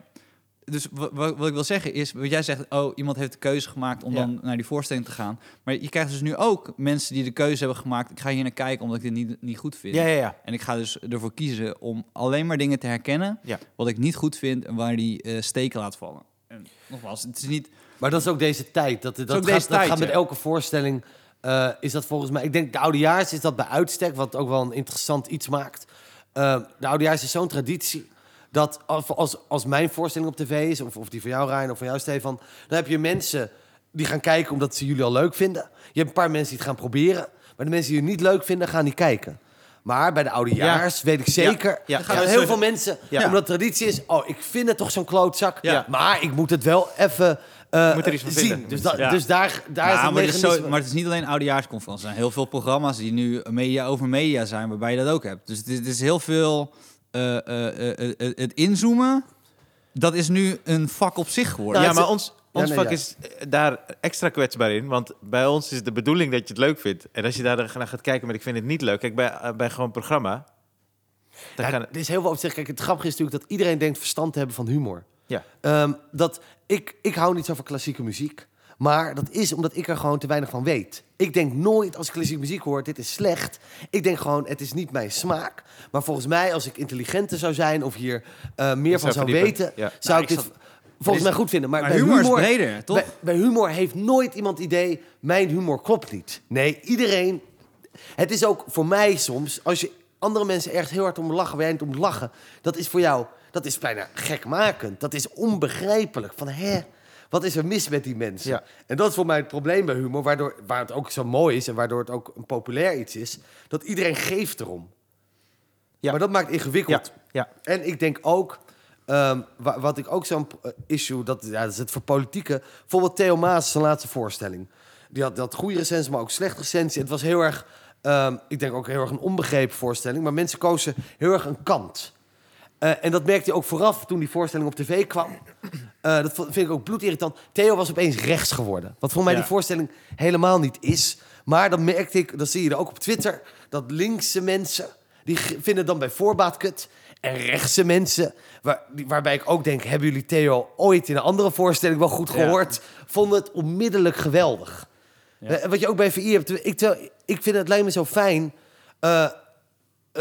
Dus wa- wa- wat ik wil zeggen is, wat jij zegt, oh, iemand heeft de keuze gemaakt om Ja. dan naar die voorstelling te gaan. Maar je krijgt dus nu ook mensen die de keuze hebben gemaakt. Ik ga hier naar kijken omdat ik dit niet, niet goed vind. Ja, ja, ja. En ik ga dus ervoor kiezen om alleen maar dingen te herkennen Ja. wat ik niet goed vind en waar die eh, steken laat vallen. En nogmaals, het is niet. Maar dat is ook deze tijd. Dat, dat, gaat, deze dat tijd, gaat met ja. elke voorstelling. eh, is dat volgens mij. Ik denk de oudejaars is dat bij uitstek, wat ook wel een interessant iets maakt. Eh, de oudejaars is zo'n traditie. Dat als, als, als mijn voorstelling op tv is, of, of die van jou, Rijn, of van jou, Stefan, dan heb je mensen die gaan kijken omdat ze jullie al leuk vinden. Je hebt een paar mensen die het gaan proberen. Maar de mensen die het niet leuk vinden, gaan niet kijken. Maar bij de oudejaars weet ik zeker. Ja. er gaan Ja, heel veel mensen, Ja. omdat traditie is. Oh, ik vind het toch zo'n klootzak. Ja. Maar ik moet het wel even eh, Moet er iets van zien. vinden. Dus, da- Ja. dus daar, daar is Ja, het maar, het is zo- mechanisme. maar het is niet alleen oudejaarsconferentie. Er zijn heel veel programma's die nu media over media zijn, waarbij je dat ook hebt. Dus het is, het is heel veel. eh, eh, het inzoomen, dat is nu een vak op zich geworden. Ja, Ja, het maar ons, ons nee, vak ja. is eh, daar extra kwetsbaar in. Want bij ons is de bedoeling dat je het leuk vindt. En als je daar dan naar gaat kijken, maar ik vind het niet leuk. Kijk, bij, eh, bij gewoon programma... Dan er is heel veel over te zeggen. Kijk, het grappige is natuurlijk dat iedereen denkt verstand te hebben van humor. ja. Ehm, dat, ik, ik hou niet zo van klassieke muziek. Maar dat is omdat ik er gewoon te weinig van weet. Ik denk nooit als ik klassieke muziek hoor, dit is slecht. Ik denk gewoon, het is niet mijn smaak. Maar volgens mij, als ik intelligenter zou zijn of hier eh, meer van zou weten, Ja. zou Nou, ik ik dit zat- volgens mij goed vinden. Maar, maar bij humor, humor is breder, toch? Bij, bij humor heeft nooit iemand idee, mijn humor klopt niet. Nee, iedereen... Het is ook voor mij soms, als je andere mensen ergens heel hard om lachen, waar jij niet om lachen, dat is voor jou, dat is bijna gekmakend. Dat is onbegrijpelijk. Van, hè, wat is er mis met die mensen? Ja. En dat is voor mij het probleem bij humor, waardoor, waar het ook zo mooi is en waardoor het ook een populair iets is, dat iedereen geeft erom. Ja. Maar dat maakt ingewikkeld. Ja, ja. En ik denk ook, ehm, wa- wat ik ook zo'n eh, issue, dat, ja, dat is het voor politieke. Bijvoorbeeld Theo Maas, zijn laatste voorstelling. Die had, had goede recensies, maar ook slechte recensies. Het was heel erg, ehm, ik denk ook heel erg een onbegrepen voorstelling. Maar mensen kozen heel erg een kant. Eh, en dat merkte je ook vooraf toen die voorstelling op tv kwam. Eh, dat vind ik ook bloedirritant. Theo was opeens rechts geworden. Wat voor mij Ja. die voorstelling helemaal niet is. Maar dan merkte ik, dat zie je er ook op Twitter... dat linkse mensen, die vinden het dan bij voorbaat kut. En rechtse mensen. Waar, waarbij ik ook denk, hebben jullie Theo ooit in een andere voorstelling wel goed Ja. gehoord? Vonden het onmiddellijk geweldig. Ja. Eh, Wat je ook bij VI hebt. Ik, ik vind het lijkt me zo fijn. eh, eh,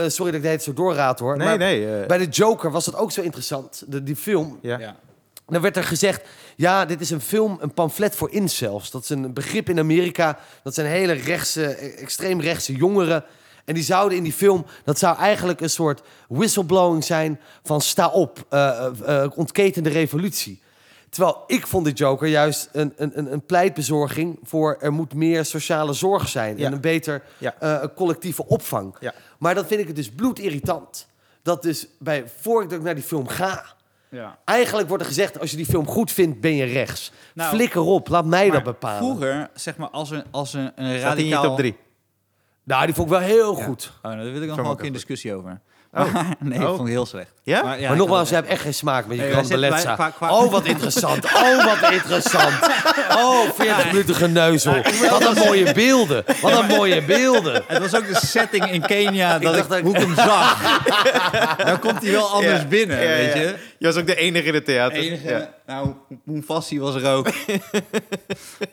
sorry dat ik tijd zo doorraad hoor. Nee, maar nee. Bij de Joker was dat ook zo interessant. De, die film. ja. Ja. Dan werd er gezegd, ja, dit is een film, een pamflet voor incels. Dat is een begrip in Amerika. Dat zijn hele rechtse, eh, extreem rechtse jongeren. En die zouden in die film, dat zou eigenlijk een soort whistleblowing zijn van sta op, eh eh, eh, ontketen de revolutie. Terwijl ik vond de Joker juist een, een, een- een pleitbezorging voor er moet meer sociale zorg zijn Ja. en een beter Ja. collectieve opvang. Ja. Maar dan vind ik het dus bloedirritant. Dat dus bij, voordat ik naar die film ga, Ja. Eigenlijk wordt er gezegd, als je die film goed vindt, ben je rechts. Nou, Flikker op, laat mij dat bepalen. Vroeger, zeg maar, als een, als een, een Staat hij in radicaal... je top 3? Nou, die vond ik wel heel Ja. goed. Oh, nou, daar wil ik nog wel een keer een discussie over. Oh. Nee, Oh. dat vond ik heel slecht. Ja? Maar, ja, nogmaals, je hebt echt geen smaak met je Hey, qua- qua- Oh, wat interessant. Oh, wat interessant. Oh, 40 minuten geneuzel. Wat een mooie beelden. Wat een mooie beelden. Het was ook de setting in Kenia dat ik, ik- hoe ik hem zag. Dan komt hij wel anders Ja. binnen, Ja, ja, weet ja. je. Je was ook de enige in het theater. Enige, Ja. nou, Moefassi was er ook.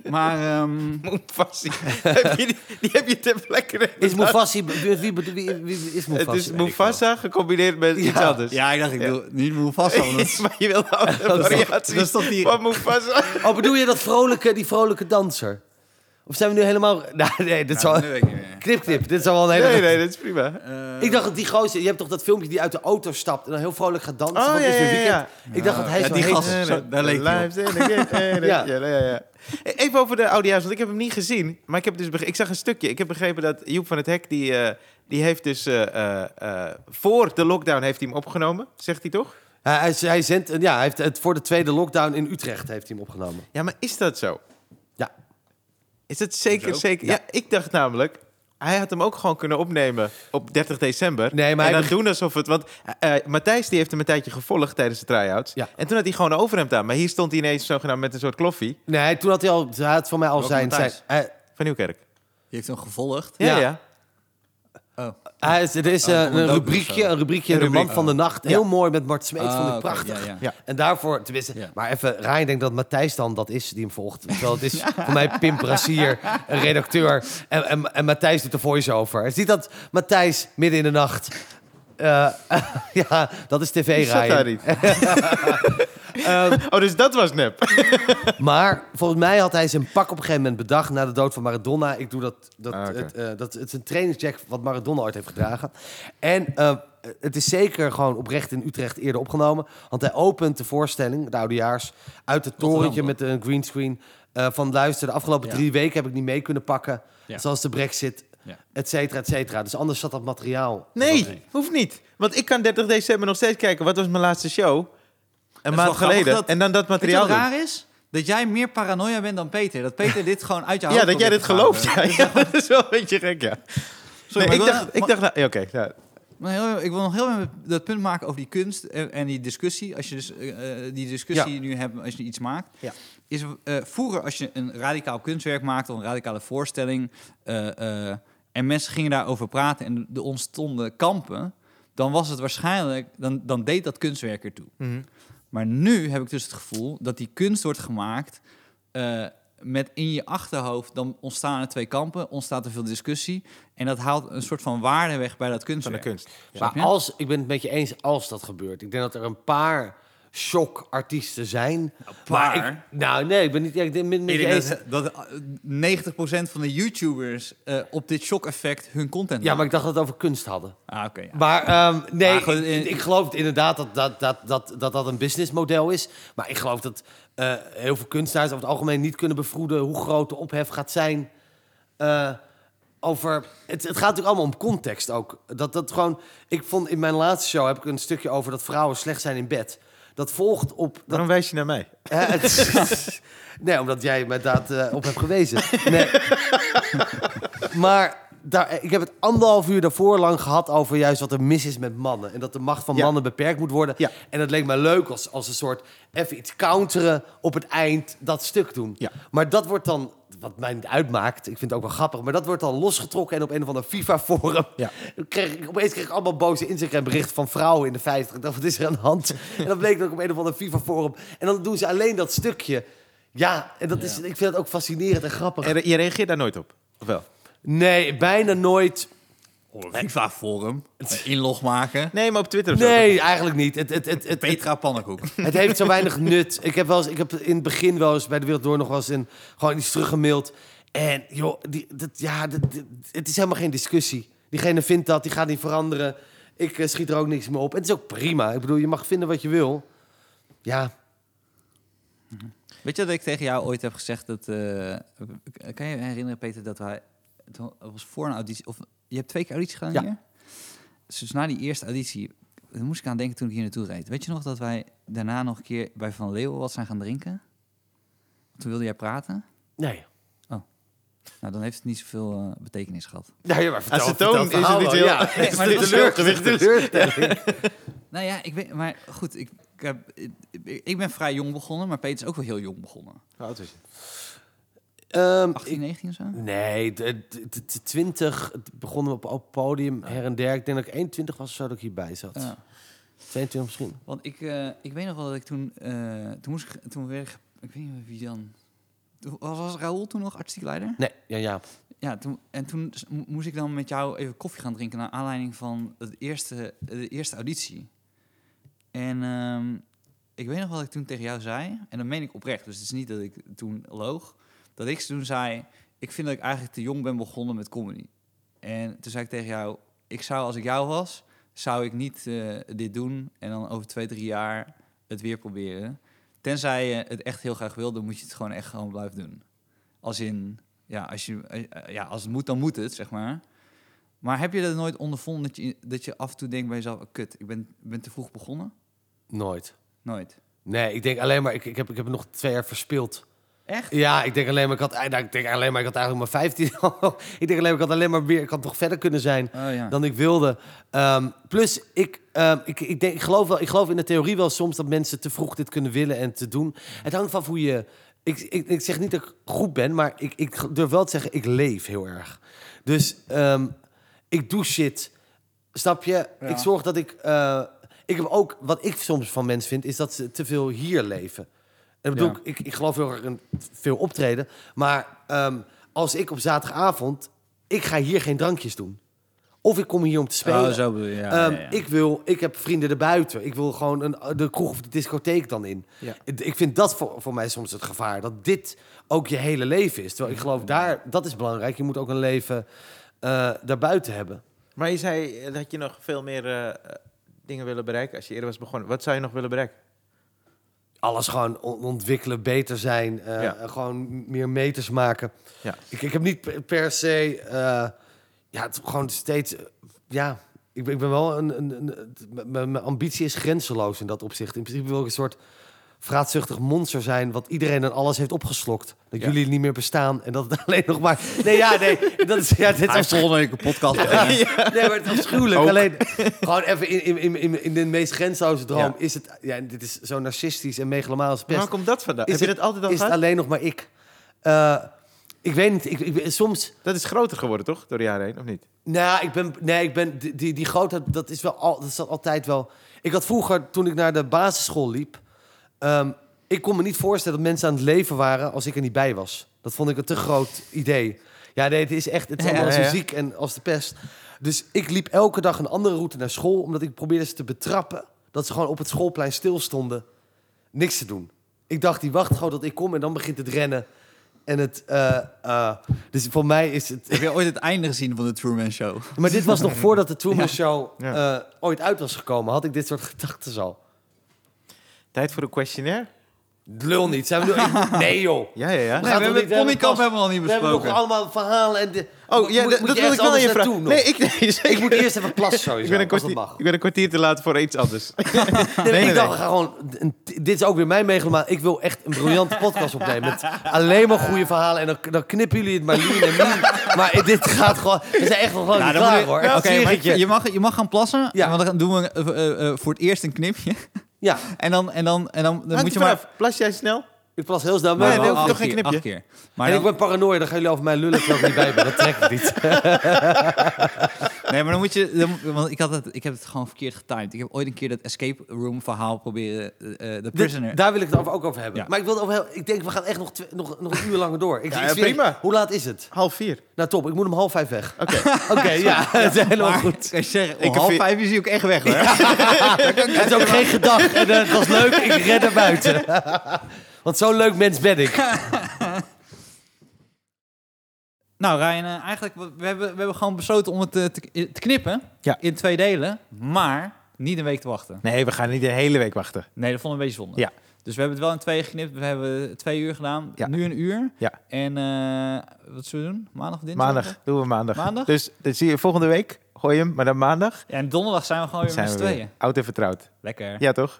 maar ehm, Moefassi. heb je die, die heb je ter plekke... Is Mufassi... Wie, wie, wie, wie- wie is Mufassi? Het is Mufasa gecombineerd met iets Ja. anders. ja, ik dacht, ik doe niet is- maar je wil een andere dat is toch- variatie dat is toch die- van Mufasa. Oh, bedoel je dat vrolijke, die vrolijke danser? Of zijn we nu helemaal... Nou, nee, dit zal... Nou, dat weet ik niet meer. Knip, knip. Dit zal wel een hele... Nee, nee, dat is prima. Eh, Ik dacht dat die gozer... Je hebt toch dat filmpje die uit de auto stapt... en dan heel vrolijk gaat dansen? Oh, want het ja, is weer ja, weekend. ja. Ik dacht dat hij Ja, zo die heet. gast. Zo, daar leek hij game. Ja. ja. Ja, ja, ja. Even over de Audia's, want ik heb hem niet gezien. Maar ik, heb dus ik zag een stukje. Ik heb begrepen dat Joep van het Hek... die, eh, die heeft dus eh, eh, eh, voor de lockdown heeft hij hem opgenomen. Zegt hij toch? Hij, hij, hij zendt, ja, hij heeft het voor de tweede lockdown in Utrecht heeft hij hem opgenomen. Ja, maar is dat zo? Ja. Is het zeker, Zo? zeker? Ja. ik dacht namelijk... Hij had hem ook gewoon kunnen opnemen op 30 december. Nee, maar en hij dan doen alsof het... Want eh, eh, Matthijs die heeft hem een tijdje gevolgd tijdens de try-outs. Ja. En toen had hij gewoon een overhemd aan. Maar hier stond hij ineens zogenaamd met een soort kloffie Nee, toen had hij al, hij had voor mij al Welke zijn... zijn van Nieuwkerk. Je heeft hem gevolgd. Ja, Ja. ja. Oh. Hij is, er is Oh, eh, een rubriekje, een rubriekje De Man van de Nacht. Heel mooi met Mart Smeet, Ah, vond ik oké, prachtig. En daarvoor, tenminste, maar even, Rijn denkt dat Matthijs dan dat is die hem volgt. Terwijl het is voor mij Pim Brassier, een redacteur. En, en, en Matthijs doet de voice-over. Het is niet dat Matthijs midden in de nacht... eh, ja, dat is tv, niet. Ehm, Oh, dus dat was nep. Maar volgens mij had hij zijn pak op een gegeven moment bedacht na de dood van Maradona. Ik doe dat. dat, Ah, het, eh, dat het is een trainingsjack wat Maradona ooit heeft gedragen. En eh, het is zeker gewoon oprecht in Utrecht eerder opgenomen. Want hij opent de voorstelling, de oudejaars, uit het torentje met een greenscreen. eh van luister, de afgelopen Ja. drie weken heb ik niet mee kunnen pakken. Ja. Zoals de brexit, Ja. et cetera, et cetera. Dus anders zat dat materiaal. Nee, hoeft niet. Want ik kan 30 december nog steeds kijken. Wat was mijn laatste show? Een maand geleden. dat- en dan dat materiaal raar is? Dat jij meer paranoia bent dan Peter. Dat Peter dit gewoon uit je Ja, dat jij dit gelooft. Ja, ja, dat is wel een beetje gek, ja. Sorry, Nee, maar ik, dacht, ik dacht... nou- ja, Oké, ja. Maar heel, ik wil nog heel even dat punt maken over die kunst en, en die discussie. Als je dus eh, eh, die discussie nu hebt als je iets maakt. Ja. Is eh, vroeger als je een radicaal kunstwerk maakte, of een radicale voorstelling. eh, eh, en mensen gingen daarover praten en er ontstonden kampen. Dan was het waarschijnlijk, dan, dan deed dat kunstwerk ertoe. Mhm. Maar nu heb ik dus het gevoel dat die kunst wordt gemaakt eh, met in je achterhoofd. Dan ontstaan er twee kampen, ontstaat er veel discussie. En dat haalt een soort van waarde weg bij dat Van de kunstwerk. kunst. Maar als, ik ben het met je eens als dat gebeurt. Ik denk dat er een paar shock-artiesten zijn. Maar ik, nou, nee, ik ben niet. het met Ik je denk eens. dat, dat eh, 90% van de YouTubers eh, op dit shock-effect hun content Ja, maar ik dacht dat het over kunst hadden. Ah, oké. ja. Maar ehm, nee, Maar goed, ik, in- ik geloof inderdaad dat dat, dat, dat, dat dat een businessmodel is. Maar ik geloof dat eh, heel veel kunstenaars over het algemeen niet kunnen bevroeden hoe groot de ophef gaat zijn. eh, over, het, het gaat natuurlijk allemaal om context ook. Dat, dat gewoon, ik vond in mijn laatste show heb ik een stukje over dat vrouwen slecht zijn in bed. Dat volgt op. Dat, Waarom wijs je naar mij? Nee, omdat jij me daar eh, op hebt gewezen. Nee. maar daar, ik heb het anderhalf uur daarvoor lang gehad over juist wat er mis is met mannen. En dat de macht van Ja. mannen beperkt moet worden. Ja. En dat leek me leuk als, als een soort even iets counteren op het eind, dat stuk doen. Ja. Maar dat wordt dan wat mij niet uitmaakt. Ik vind het ook wel grappig. Maar dat wordt dan losgetrokken en op een of ander FIFA-forum. Ja. Kreeg ik, opeens kreeg ik allemaal boze Instagram-berichten van vrouwen in de 50. Ik dacht, wat is er aan de hand? en dan bleek dat ook op een of ander FIFA-forum. En dan doen ze alleen dat stukje. Ja, en dat is, ik vind het ook fascinerend en grappig. En je reageert daar nooit op? Of wel? Nee, bijna nooit. FIFA-forum. Een inlog maken. Nee, maar op Twitter of zo, Nee, eigenlijk niet. Het, het, het, het, Petra Pannenkoek. Het heeft zo weinig nut. Ik heb, wel eens, ik heb in het begin wel eens bij de Wereld Door nog wel eens in, gewoon iets teruggemaild. En joh, die, dat, ja, dat, dat- het is helemaal geen discussie. Diegene vindt dat, die gaat niet veranderen. Ik eh, schiet er ook niks meer op. En het is ook prima. Ik bedoel, je mag vinden wat je wil. Ja, Weet je dat ik tegen jou ooit heb gezegd dat... eh, kan je je herinneren, Peter, dat wij... Het was voor een auditie... Of, je hebt twee keer auditie gedaan Ja. hier? Dus na die eerste auditie... Daar moest ik aan denken toen ik hier naartoe reed. Weet je nog dat wij daarna nog een keer bij Van Leeuwen wat zijn gaan drinken? Toen wilde jij praten. nee. Nou, dan heeft het niet zoveel eh, betekenis gehad. Ja, ja, maar vertel, Acetoon vertel is verhaal het wel. heel- Ja, Nee, het is maar is teleurstelling. Nou ja, ik weet... Maar goed, ik, ik, heb, ik, ik ben vrij jong begonnen, maar Peter is ook wel heel jong begonnen. Hoe oud is je? Ehm, 18, 19 of zo? Nee, de, de, de- de 20 het begonnen we op, op podium her en der. Ik denk dat ik 21 was of zo dat ik hierbij zat. Ja. 22 misschien. Want ik, eh, ik weet nog wel dat ik toen... eh, toen moest ik... Toen werd ik... Ik weet niet wie dan... Was, was Raoul toen nog artistiek leider? Nee, ja, ja. Ja, toen, en toen moest ik dan met jou even koffie gaan drinken... naar aanleiding van het eerste, de eerste auditie. En ehm, ik weet nog wat ik toen tegen jou zei. En dat meen ik oprecht. Dus het is niet dat ik toen loog. Dat ik toen zei... Ik vind dat ik eigenlijk te jong ben begonnen met comedy. En toen zei ik tegen jou... Ik zou, als ik jou was, zou ik niet eh, dit doen... en dan over twee, drie jaar het weer proberen. Tenzij je het echt heel graag wil... dan moet je het gewoon echt gewoon blijven doen. Als in... Ja, als, je, eh, ja, als het moet, dan moet het, zeg maar. Maar heb je dat nooit ondervonden dat je, dat je af en toe denkt bij jezelf... oh, kut, ik ben, ben te vroeg begonnen? Nooit. Nooit. Nee, ik denk alleen maar, ik, ik, heb, ik heb nog twee jaar verspild. Echt? Ja, ik denk alleen maar, ik had, nou, ik denk alleen maar, ik had eigenlijk maar 15. ik denk alleen maar, ik had alleen maar weer, ik had toch verder kunnen zijn Oh ja. dan ik wilde. Ehm, plus, ik, ehm, ik, ik, denk, ik, geloof wel, ik geloof in de theorie wel soms dat mensen te vroeg dit kunnen willen en te doen. Het hangt van hoe je. Ik, ik, ik zeg niet dat ik goed ben, maar ik, ik durf wel te zeggen, ik leef heel erg. Dus ehm, ik doe shit. Snap je? Ja. Ik zorg dat ik. eh, ik heb ook, wat ik soms van mensen vind, is dat ze te veel hier leven. En bedoel, Ja. ik, ik geloof heel erg in veel optreden. Maar ehm, als ik op zaterdagavond, ik ga hier geen drankjes doen. Of ik kom hier om te spelen. Oh, zo je. Ja, Ehm, ja, ja. Ik, wil, ik heb vrienden erbuiten. Ik wil gewoon een, de kroeg of de discotheek dan in. Ja. Ik vind dat voor, voor mij soms het gevaar. Dat dit ook je hele leven is. Terwijl ik geloof, daar, dat is belangrijk. Je moet ook een leven eh, daarbuiten hebben. Maar je zei dat je nog veel meer eh, dingen willen bereiken als je eerder was begonnen. Wat zou je nog willen bereiken? Alles gewoon on- ontwikkelen, beter zijn. Ja. Gewoon meer meters maken. Ja. Ik, ik heb niet per- se... eh, ja, het, gewoon steeds... ja, ik ben, ik ben wel een... een, een- mijn ambitie is grenzeloos in dat opzicht. In principe wil ik een soort vraatzuchtig monster zijn... wat iedereen en alles heeft opgeslokt. Dat Ja. jullie niet meer bestaan en dat het alleen nog maar... Nee, ja, nee. Dat is, ja, dit volgende week een podcast. Nee, maar het is afschuwelijk. Ook. Alleen, gewoon even in, in, in, in, in de meest grenzeloze droom is het... Ja, dit is zo narcistisch en megalomaan als Maar pest. Waar komt dat vandaan? Is Heb je het- dat altijd al is het alleen nog maar ik? Eh, ik weet niet. Ik, ik, soms... Dat is groter geworden, toch? Door de jaren heen, of niet? Nou, ik ben... Nee, ik ben... Die, die, die grootheid, dat is wel... Al, dat is altijd wel... Ik had vroeger, toen ik naar de basisschool liep... ehm, ik kon me niet voorstellen dat mensen aan het leven waren als ik er niet bij was. Dat vond ik een te groot idee. Ja, nee, het is echt... Het is allemaal ja, ja. zo ziek en als de pest. Dus ik liep elke dag een andere route naar school... omdat ik probeerde ze te betrappen... dat ze gewoon op het schoolplein stilstonden. Niks te doen. Ik dacht, die wacht gewoon tot ik kom... en dan begint het rennen. En het... eh, eh, dus voor mij is het... Heb je ooit het einde gezien van de Truman Show? Maar dit was nog voordat de Truman Ja. Show Ja. eh, ooit uit was gekomen. Had ik dit soort gedachten al. Tijd voor een questionnaire? Lul niet. Zijn we nu... Nee, joh. Ja, ja, ja. We we hebben niet- het we hebben ponykamp pas- hebben we al niet We hebben nog besproken. allemaal verhalen en... De... Oh, ja, Moet- dat moet dat je wil ik wel aan je vragen. Nee, ik, nee. Ik moet eerst even plassen sowieso, ik ben, een kwartier, ik ben een kwartier te laat voor iets anders. Nee, nee, ik dacht, nee. we gaan gewoon... Dit is ook weer mijn megalomaan. Ik wil echt een briljante podcast opnemen. Met alleen maar goede verhalen. En dan, dan knippen jullie het maar Lien en. Maar dit gaat gewoon... We zijn echt nog niet dan klaar, je- hoor. Oké, je, mag, je mag gaan plassen. Ja. Want dan doen we eh, eh, eh, voor het eerst een knipje. Ja. En dan, en dan, en dan, moet je maar... Plas jij snel? Ik plas heel snel. Nee, Maar, nee, acht toch geen keer, knipje? acht keer. Maar en dan, ik ben paranoia, dan gaan jullie over mij lullen terwijl ik niet bij ben. Dat trek ik niet. nee, maar dan moet je... Dan, want ik, had het, ik heb het gewoon verkeerd getimed. Ik heb ooit een keer dat escape room verhaal proberen... eh eh, de prisoner... Dit- daar wil ik het over- ook over hebben. Ja. Maar ik, wil het over heel, ik denk, we gaan echt nog, twee- nog, nog een uur langer door. Ik, Ja, ik ja, zweer- prima. Hoe laat is het? Half vier. Nou, top. Ik moet om half vijf weg. Oké. Oké, ja. Het is helemaal maar, goed. kan je zeggen, Ik om half vijf is hij ook echt weg, hoor. Het is ook geen gedag. En eh, het was leuk. Ik red naar buiten. Want zo'n leuk mens ben ik. Nou, Ryan, eh, eigenlijk, we hebben, we hebben gewoon besloten om het eh, te, te knippen. Ja. In twee delen. Maar niet een week te wachten. Nee, we gaan niet de hele week wachten. Nee, dat vond ik een beetje zonde. Ja. Dus we hebben het wel in tweeën geknipt. We hebben twee uur gedaan. Ja. Nu een uur. Ja. En eh, wat zullen we doen? Maandag of dinsdag? Maandag. Doen we maandag. Maandag? Dus dat zie je volgende week. Gooi hem, maar dan maandag Ja, en donderdag zijn we gewoon weer zijn met weer tweeën. oud en vertrouwd. Lekker. Ja, toch?